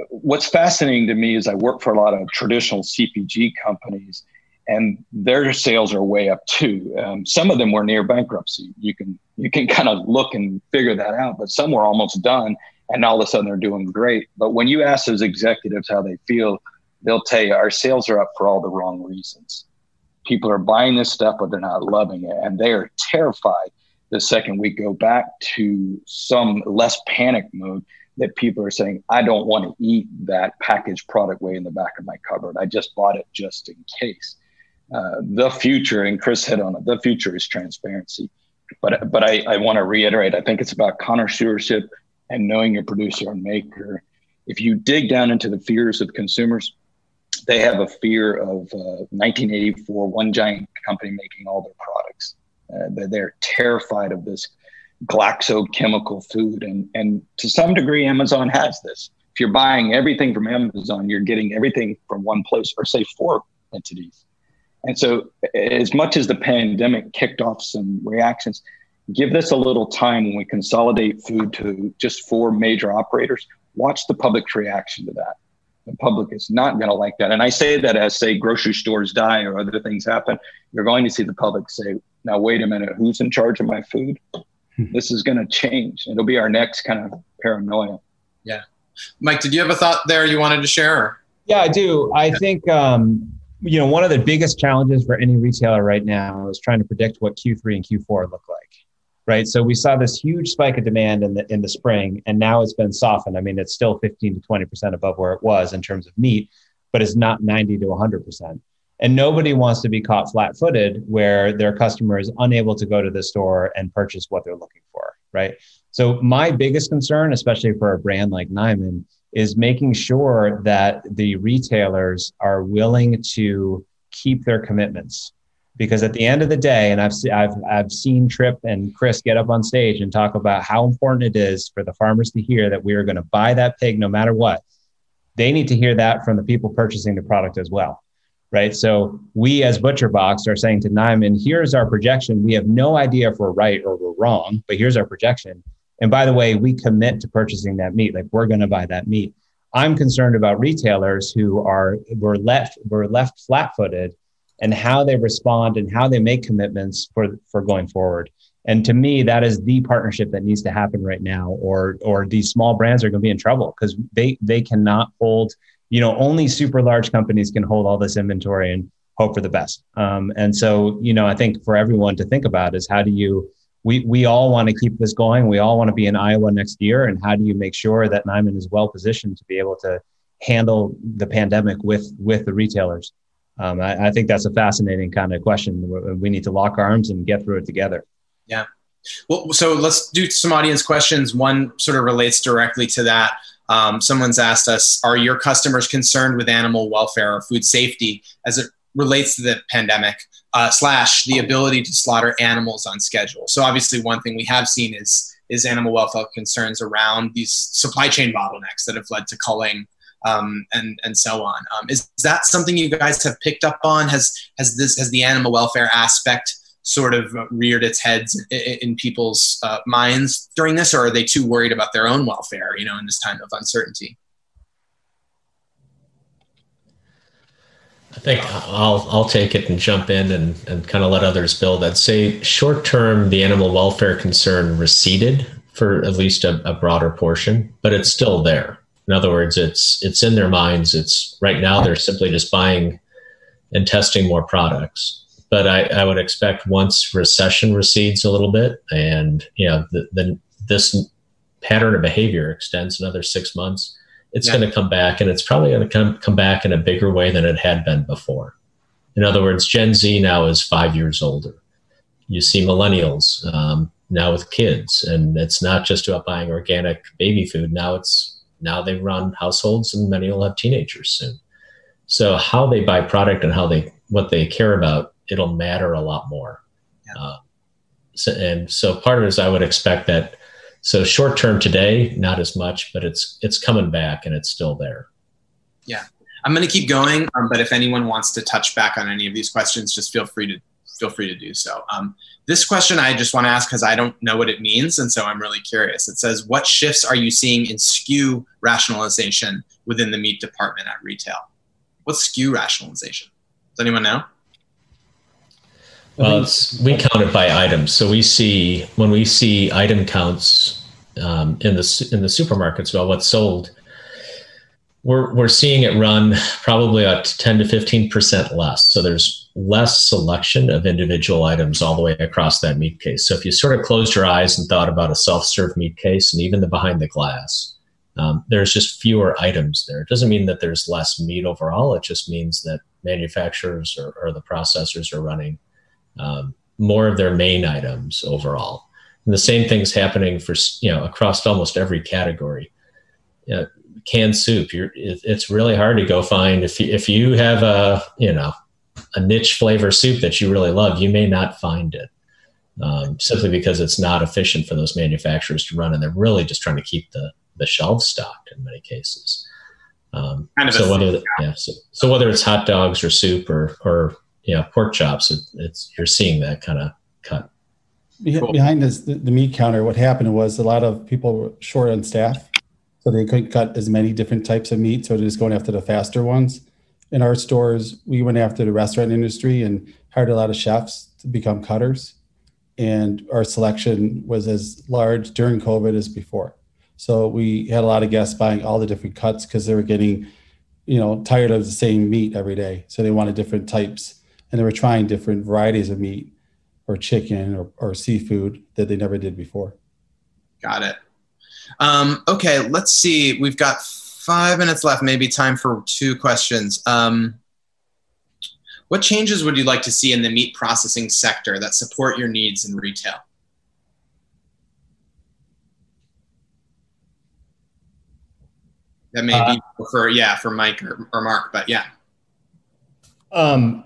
What's fascinating to me is I work for a lot of traditional CPG companies, and their sales are way up too. Um, some of them were near bankruptcy. You can you can kind of look and figure that out, but some were almost done, and all of a sudden they're doing great. But when you ask those executives how they feel, they'll tell you our sales are up for all the wrong reasons people are buying this stuff, but they're not loving it. And they are terrified the second we go back to some less panic mode that people are saying, I don't want to eat that packaged product way in the back of my cupboard. I just bought it just in case. Uh, the future, and Chris hit on it, the future is transparency. But, but I, I want to reiterate, I think it's about connoisseurship and knowing your producer and maker. If you dig down into the fears of consumers, they have a fear of uh, 1984, one giant company making all their products. Uh, they're terrified of this glaxo chemical food. And, and to some degree, Amazon has this. If you're buying everything from Amazon, you're getting everything from one place or say four entities. And so, as much as the pandemic kicked off some reactions, give this a little time when we consolidate food to just four major operators. Watch the public's reaction to that the public is not going to like that. And I say that as, say, grocery stores die or other things happen, you're going to see the public say, now, wait a minute, who's in charge of my food? Hmm. this is going to change. It'll be our next kind of paranoia. Yeah. Mike, did you have a thought there you wanted to share? Yeah, I do. I think, um, you know, one of the biggest challenges for any retailer right now is trying to predict what Q3 and Q4 look like right? So we saw this huge spike of demand in the in the spring, and now it's been softened. I mean, it's still 15 to 20 percent above where it was in terms of meat, but it's not 90 to 100 percent. And nobody wants to be caught flat-footed where their customer is unable to go to the store and purchase what they're looking for, right? So my biggest concern, especially for a brand like Niman, is making sure that the retailers are willing to keep their commitments because at the end of the day, and I've I've I've seen Trip and Chris get up on stage and talk about how important it is for the farmers to hear that we are going to buy that pig no matter what. They need to hear that from the people purchasing the product as well, right? So we as Butcher Box are saying to Niman, here's our projection. We have no idea if we're right or we're wrong, but here's our projection. And by the way, we commit to purchasing that meat. Like we're going to buy that meat. I'm concerned about retailers who are were left were left flat-footed and how they respond and how they make commitments for for going forward. And to me, that is the partnership that needs to happen right now, or or these small brands are going to be in trouble because they they cannot hold. You know, only super large companies can hold all this inventory and hope for the best. Um, and so, you know, I think for everyone to think about is how do you we we all want to keep this going. We all want to be in Iowa next year, and how do you make sure that Niman is well positioned to be able to handle the pandemic with with the retailers? Um, I, I, think that's a fascinating kind of question. We need to lock arms and get through it together. Yeah. Well, so let's do some audience questions. One sort of relates directly to that. Um, someone's asked us Are your customers concerned with animal welfare or food safety as it relates to the pandemic, uh, slash the ability to slaughter animals on schedule? So, obviously, one thing we have seen is is animal welfare concerns around these supply chain bottlenecks that have led to culling um, and and so on. Um, is, that something you guys have picked up on? Has has this has the animal welfare aspect sort of reared its heads in, in people's uh, minds during this, or are they too worried about their own welfare? You know, in this time of uncertainty. I think I'll I'll take it and jump in and, and kind of let others build. I'd say short term, the animal welfare concern receded for at least a, a, broader portion, but it's still there. In other words, it's it's in their minds. It's right now they're simply just buying and testing more products. But I, I would expect once recession recedes a little bit, and you know, the, the this pattern of behavior extends another six months, it's yeah. going to come back, and it's probably going to come come back in a bigger way than it had been before. In other words, Gen Z now is five years older. You see millennials um, now with kids, and it's not just about buying organic baby food. Now it's now they run households, and many will have teenagers soon. So how they buy product and how they what they care about, it'll matter a lot more. Yeah. Uh, so, and so part of it is I would expect that. So short term today, not as much, but it's it's coming back and it's still there. Yeah, I'm going to keep going, um, but if anyone wants to touch back on any of these questions, just feel free to feel free to do so. Um, this question I just want to ask because I don't know what it means, and so I'm really curious. It says, "What shifts are you seeing in SKU rationalization within the meat department at retail?" What's SKU rationalization? Does anyone know? Well, we count it by items. So we see when we see item counts um, in the in the supermarkets about what's sold, we're we're seeing it run probably at 10 to 15 percent less. So there's less selection of individual items all the way across that meat case. So if you sort of closed your eyes and thought about a self-serve meat case and even the behind the glass, um, there's just fewer items there. It doesn't mean that there's less meat overall. It just means that manufacturers or, or the processors are running um, more of their main items overall. And the same thing's happening for you know across almost every category. You know, canned soup, it, it's really hard to go find if you, if you have a you know a niche flavor soup that you really love, you may not find it um, simply because it's not efficient for those manufacturers to run, and they're really just trying to keep the the shelves stocked in many cases. Um, kind of so whether yeah, so, so, whether it's hot dogs or soup or or you know pork chops, it, it's you're seeing that kind of cut. Behind this, the, the meat counter, what happened was a lot of people were short on staff, so they couldn't cut as many different types of meat. So they're just going after the faster ones in our stores, we went after the restaurant industry and hired a lot of chefs to become cutters. And our selection was as large during COVID as before. So we had a lot of guests buying all the different cuts because they were getting, you know, tired of the same meat every day. So they wanted different types and they were trying different varieties of meat or chicken or, or seafood that they never did before. Got it. Um, okay, let's see. We've got five minutes left, maybe time for two questions. Um, what changes would you like to see in the meat processing sector that support your needs in retail? That may be uh, for yeah for Mike or, or Mark, but yeah. Um,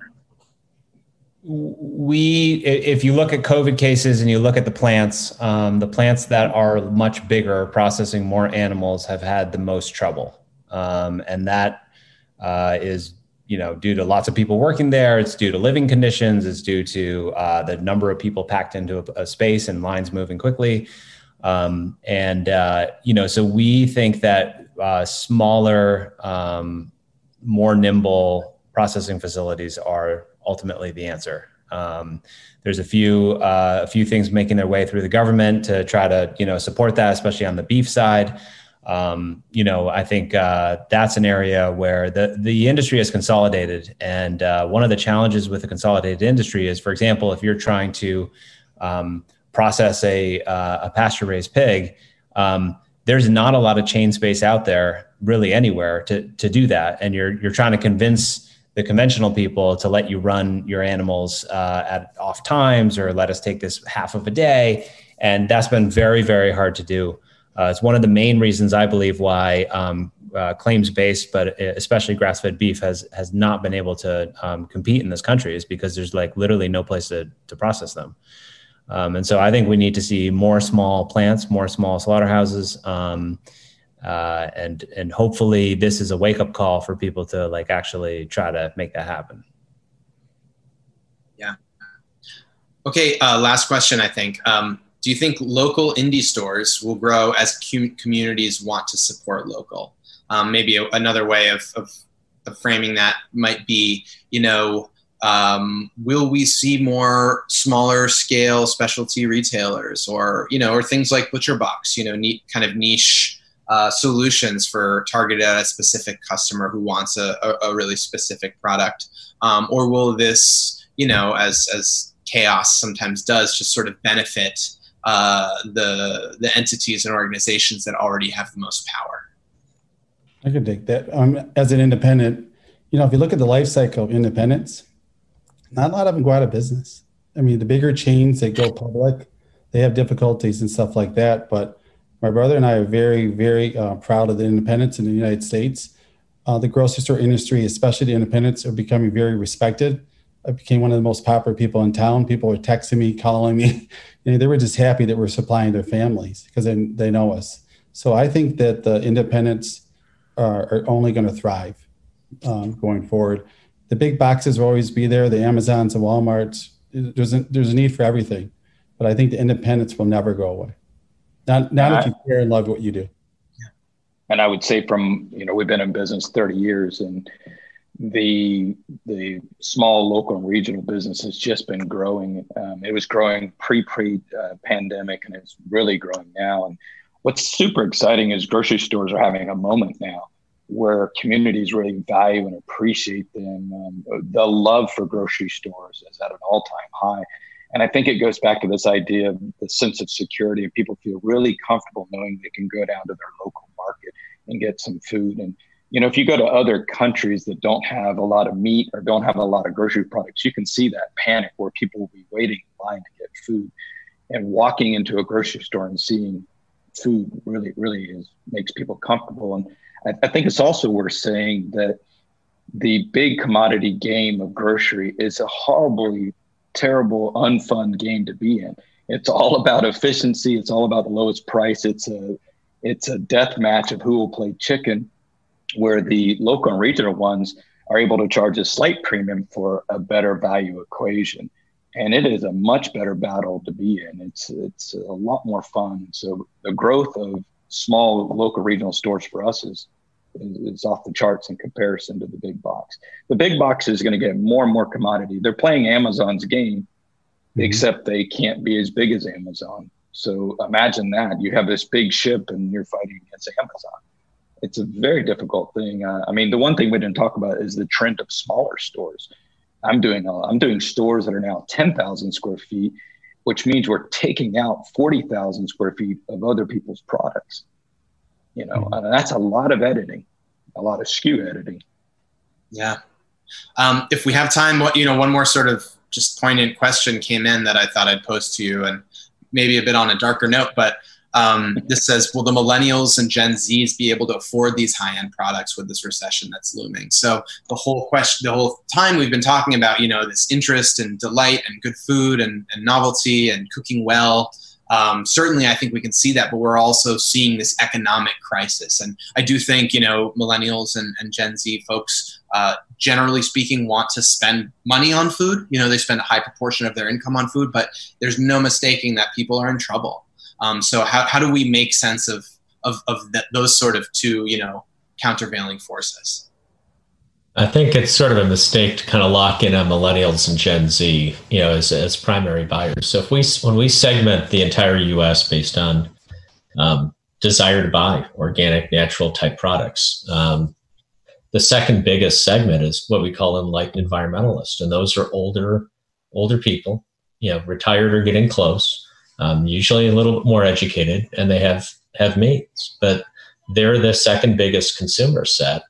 we if you look at covid cases and you look at the plants um, the plants that are much bigger processing more animals have had the most trouble. Um, and that uh, is you know due to lots of people working there. It's due to living conditions. It's due to uh, the number of people packed into a, a space and lines moving quickly. Um, and uh, you know so we think that uh, smaller um, more nimble processing facilities are ultimately the answer. Um, there's a few uh, a few things making their way through the government to try to you know support that, especially on the beef side. Um, you know, I think uh, that's an area where the the industry has consolidated, and uh, one of the challenges with the consolidated industry is, for example, if you're trying to um, process a uh, a pasture raised pig, um, there's not a lot of chain space out there really anywhere to to do that, and you're you're trying to convince the conventional people to let you run your animals uh, at off times or let us take this half of a day. And that's been very, very hard to do. Uh, it's one of the main reasons I believe why um, uh, claims based, but especially grass fed beef has has not been able to um, compete in this country is because there's like literally no place to, to process them. Um, and so I think we need to see more small plants, more small slaughterhouses. Um, uh, and and hopefully this is a wake up call for people to like actually try to make that happen. Yeah. Okay. Uh, last question. I think. Um, do you think local indie stores will grow as com- communities want to support local? Um, maybe a, another way of, of, of, framing that might be, you know, um, will we see more smaller scale specialty retailers or, you know, or things like Butcher Box, you know, neat kind of niche uh, solutions for targeted at a specific customer who wants a, a, a really specific product? Um, or will this, you know, as, as chaos sometimes does, just sort of benefit uh, the, the entities and organizations that already have the most power? I can take that. Um, as an independent, you know, if you look at the life cycle of independence, not a lot of them go out of business. I mean, the bigger chains that go public, they have difficulties and stuff like that. But my brother and I are very, very uh, proud of the independents in the United States. Uh, the grocery store industry, especially the independents, are becoming very respected. I became one of the most popular people in town. People were texting me, calling me. you know, they were just happy that we're supplying their families because they, they know us. So I think that the independents are, are only going to thrive um, going forward. The big boxes will always be there. The Amazons and WalMarts. There's a, there's a need for everything, but I think the independents will never go away. Not not if you care and love what you do. And I would say from you know we've been in business 30 years and the the small local and regional business has just been growing. Um, it was growing pre pre uh, pandemic and it's really growing now. And what's super exciting is grocery stores are having a moment now where communities really value and appreciate them. Um, the love for grocery stores is at an all time high. And I think it goes back to this idea of the sense of security and people feel really comfortable knowing they can go down to their local market and get some food. And, you know, if you go to other countries that don't have a lot of meat or don't have a lot of grocery products, you can see that panic where people will be waiting in line to get food and walking into a grocery store and seeing food really, really is makes people comfortable. And I, I think it's also worth saying that the big commodity game of grocery is a horribly terrible, unfun game to be in. It's all about efficiency. It's all about the lowest price. It's a it's a death match of who will play chicken, where the local and regional ones are able to charge a slight premium for a better value equation. And it is a much better battle to be in. It's it's a lot more fun. So the growth of small local regional stores for us is is off the charts in comparison to the big box. The big box is going to get more and more commodity. They're playing Amazon's game, mm-hmm. except they can't be as big as Amazon. So imagine that you have this big ship and you're fighting against Amazon. It's a very difficult thing. Uh, I mean, the one thing we didn't talk about is the trend of smaller stores. I'm doing uh, I'm doing stores that are now 10,000 square feet, which means we're taking out 40,000 square feet of other people's products you know mm-hmm. and that's a lot of editing a lot of SKU editing. Yeah. Um, if we have time what you know one more sort of just poignant question came in that i thought i'd post to you and maybe a bit on a darker note but um, this says will the millennials and gen z's be able to afford these high-end products with this recession that's looming? So the whole question the whole time we've been talking about you know this interest and delight and good food and, and novelty and cooking well um, certainly I think we can see that, but we're also seeing this economic crisis. And I do think, you know, millennials and, and Gen Z folks, uh, generally speaking, want to spend money on food. You know, they spend a high proportion of their income on food, but there's no mistaking that people are in trouble. Um, so how, how do we make sense of, of, of those sort of two, you know, countervailing forces? I think it's sort of a mistake to kind of lock in on millennials and Gen Z, you know, as, as primary buyers. So if we when we segment the entire U.S. based on um, desire to buy organic, natural type products, um, the second biggest segment is what we call enlightened environmentalists, and those are older older people, you know, retired or getting close, um, usually a little bit more educated, and they have have means, but they're the second biggest consumer set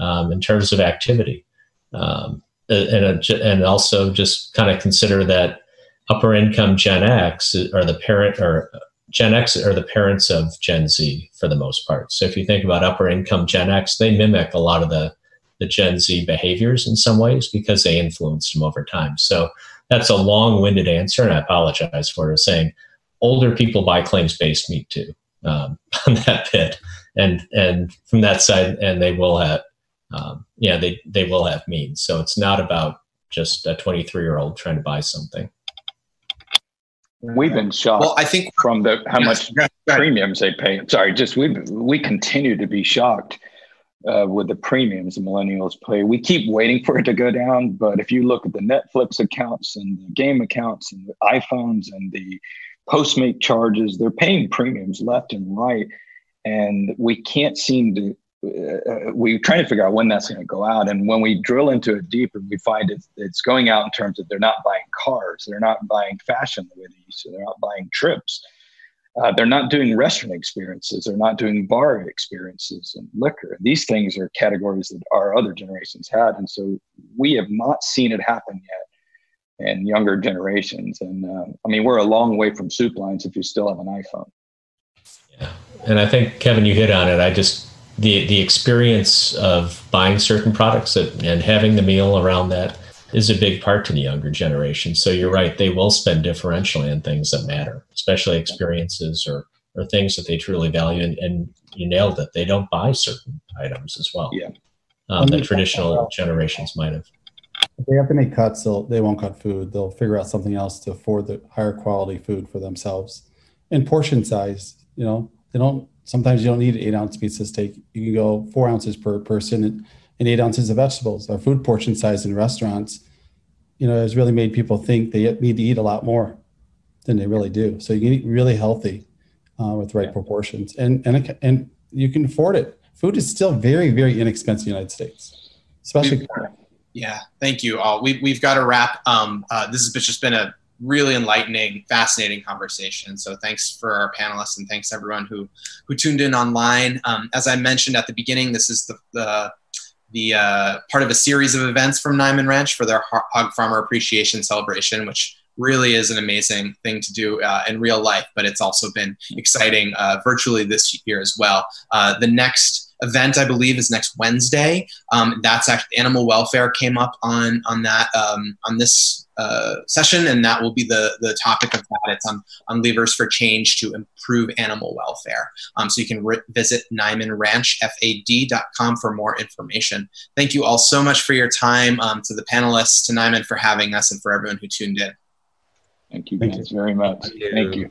um, in terms of activity. Um, and, and also just kind of consider that upper income Gen X are the parent or Gen X are the parents of Gen Z for the most part. So if you think about upper income Gen X, they mimic a lot of the the Gen Z behaviors in some ways because they influenced them over time. So that's a long-winded answer, and I apologize for saying older people buy claims-based meat too. um, on that bid, and and from that side, and they will have, um, yeah, they they will have means. So it's not about just a 23 year old trying to buy something. We've been shocked. Well, I think from the how much premiums they pay. Sorry, just we we continue to be shocked uh, with the premiums the millennials pay. We keep waiting for it to go down, but if you look at the Netflix accounts and the game accounts and the iPhones and the Postmate charges, they're paying premiums left and right, and we can't seem to. Uh, we're trying to figure out when that's going to go out, and when we drill into it deeper, we find it's, it's going out in terms of they're not buying cars, they're not buying fashion the way they used to, they're not buying trips uh, they're not doing restaurant experiences. They're not doing bar experiences and liquor. These things are categories that our other generations had. And so we have not seen it happen yet in younger generations. And uh, I mean, we're a long way from soup lines if you still have an iPhone. Yeah. And I think, Kevin, you hit on it. I just, the, the experience of buying certain products and having the meal around that is a big part to the younger generation. So you're right; they will spend differentially on things that matter, especially experiences or or things that they truly value. And, and you nailed it; they don't buy certain items as well. Yeah, um, that traditional generations might have. If they have to make cuts, they'll they won't cut food. They'll figure out something else to afford the higher quality food for themselves. And portion size, you know, they don't. Sometimes you don't need eight ounce pizza steak. You can go four ounces per person. And, and eight ounces of vegetables. Our food portion size in restaurants, you know, has really made people think they need to eat a lot more than they really do. So you can eat really healthy uh, with the right yeah. proportions, and and and you can afford it. Food is still very very inexpensive in the United States, especially. yeah, thank you all. We we've got to wrap. Um, uh, this has just been a really enlightening, fascinating conversation. So thanks for our panelists and thanks everyone who who tuned in online. Um, as I mentioned at the beginning, this is the, the the uh, part of a series of events from Niman Ranch for their hog farmer appreciation celebration, which really is an amazing thing to do uh, in real life, but it's also been exciting uh, virtually this year as well. Uh, the next event, I believe, is next Wednesday. Um, that's actually animal welfare came up on on that um, on this uh, session, and that will be the the topic of that. It's on on levers for change to improve animal welfare. Um, so you can re- visit NimanRanchFAD.com for more information. Thank you all so much for your time. Um, to the panelists, to Niman for having us, and for everyone who tuned in. Thank you guys Thank you. very much. Thank you. Thank you.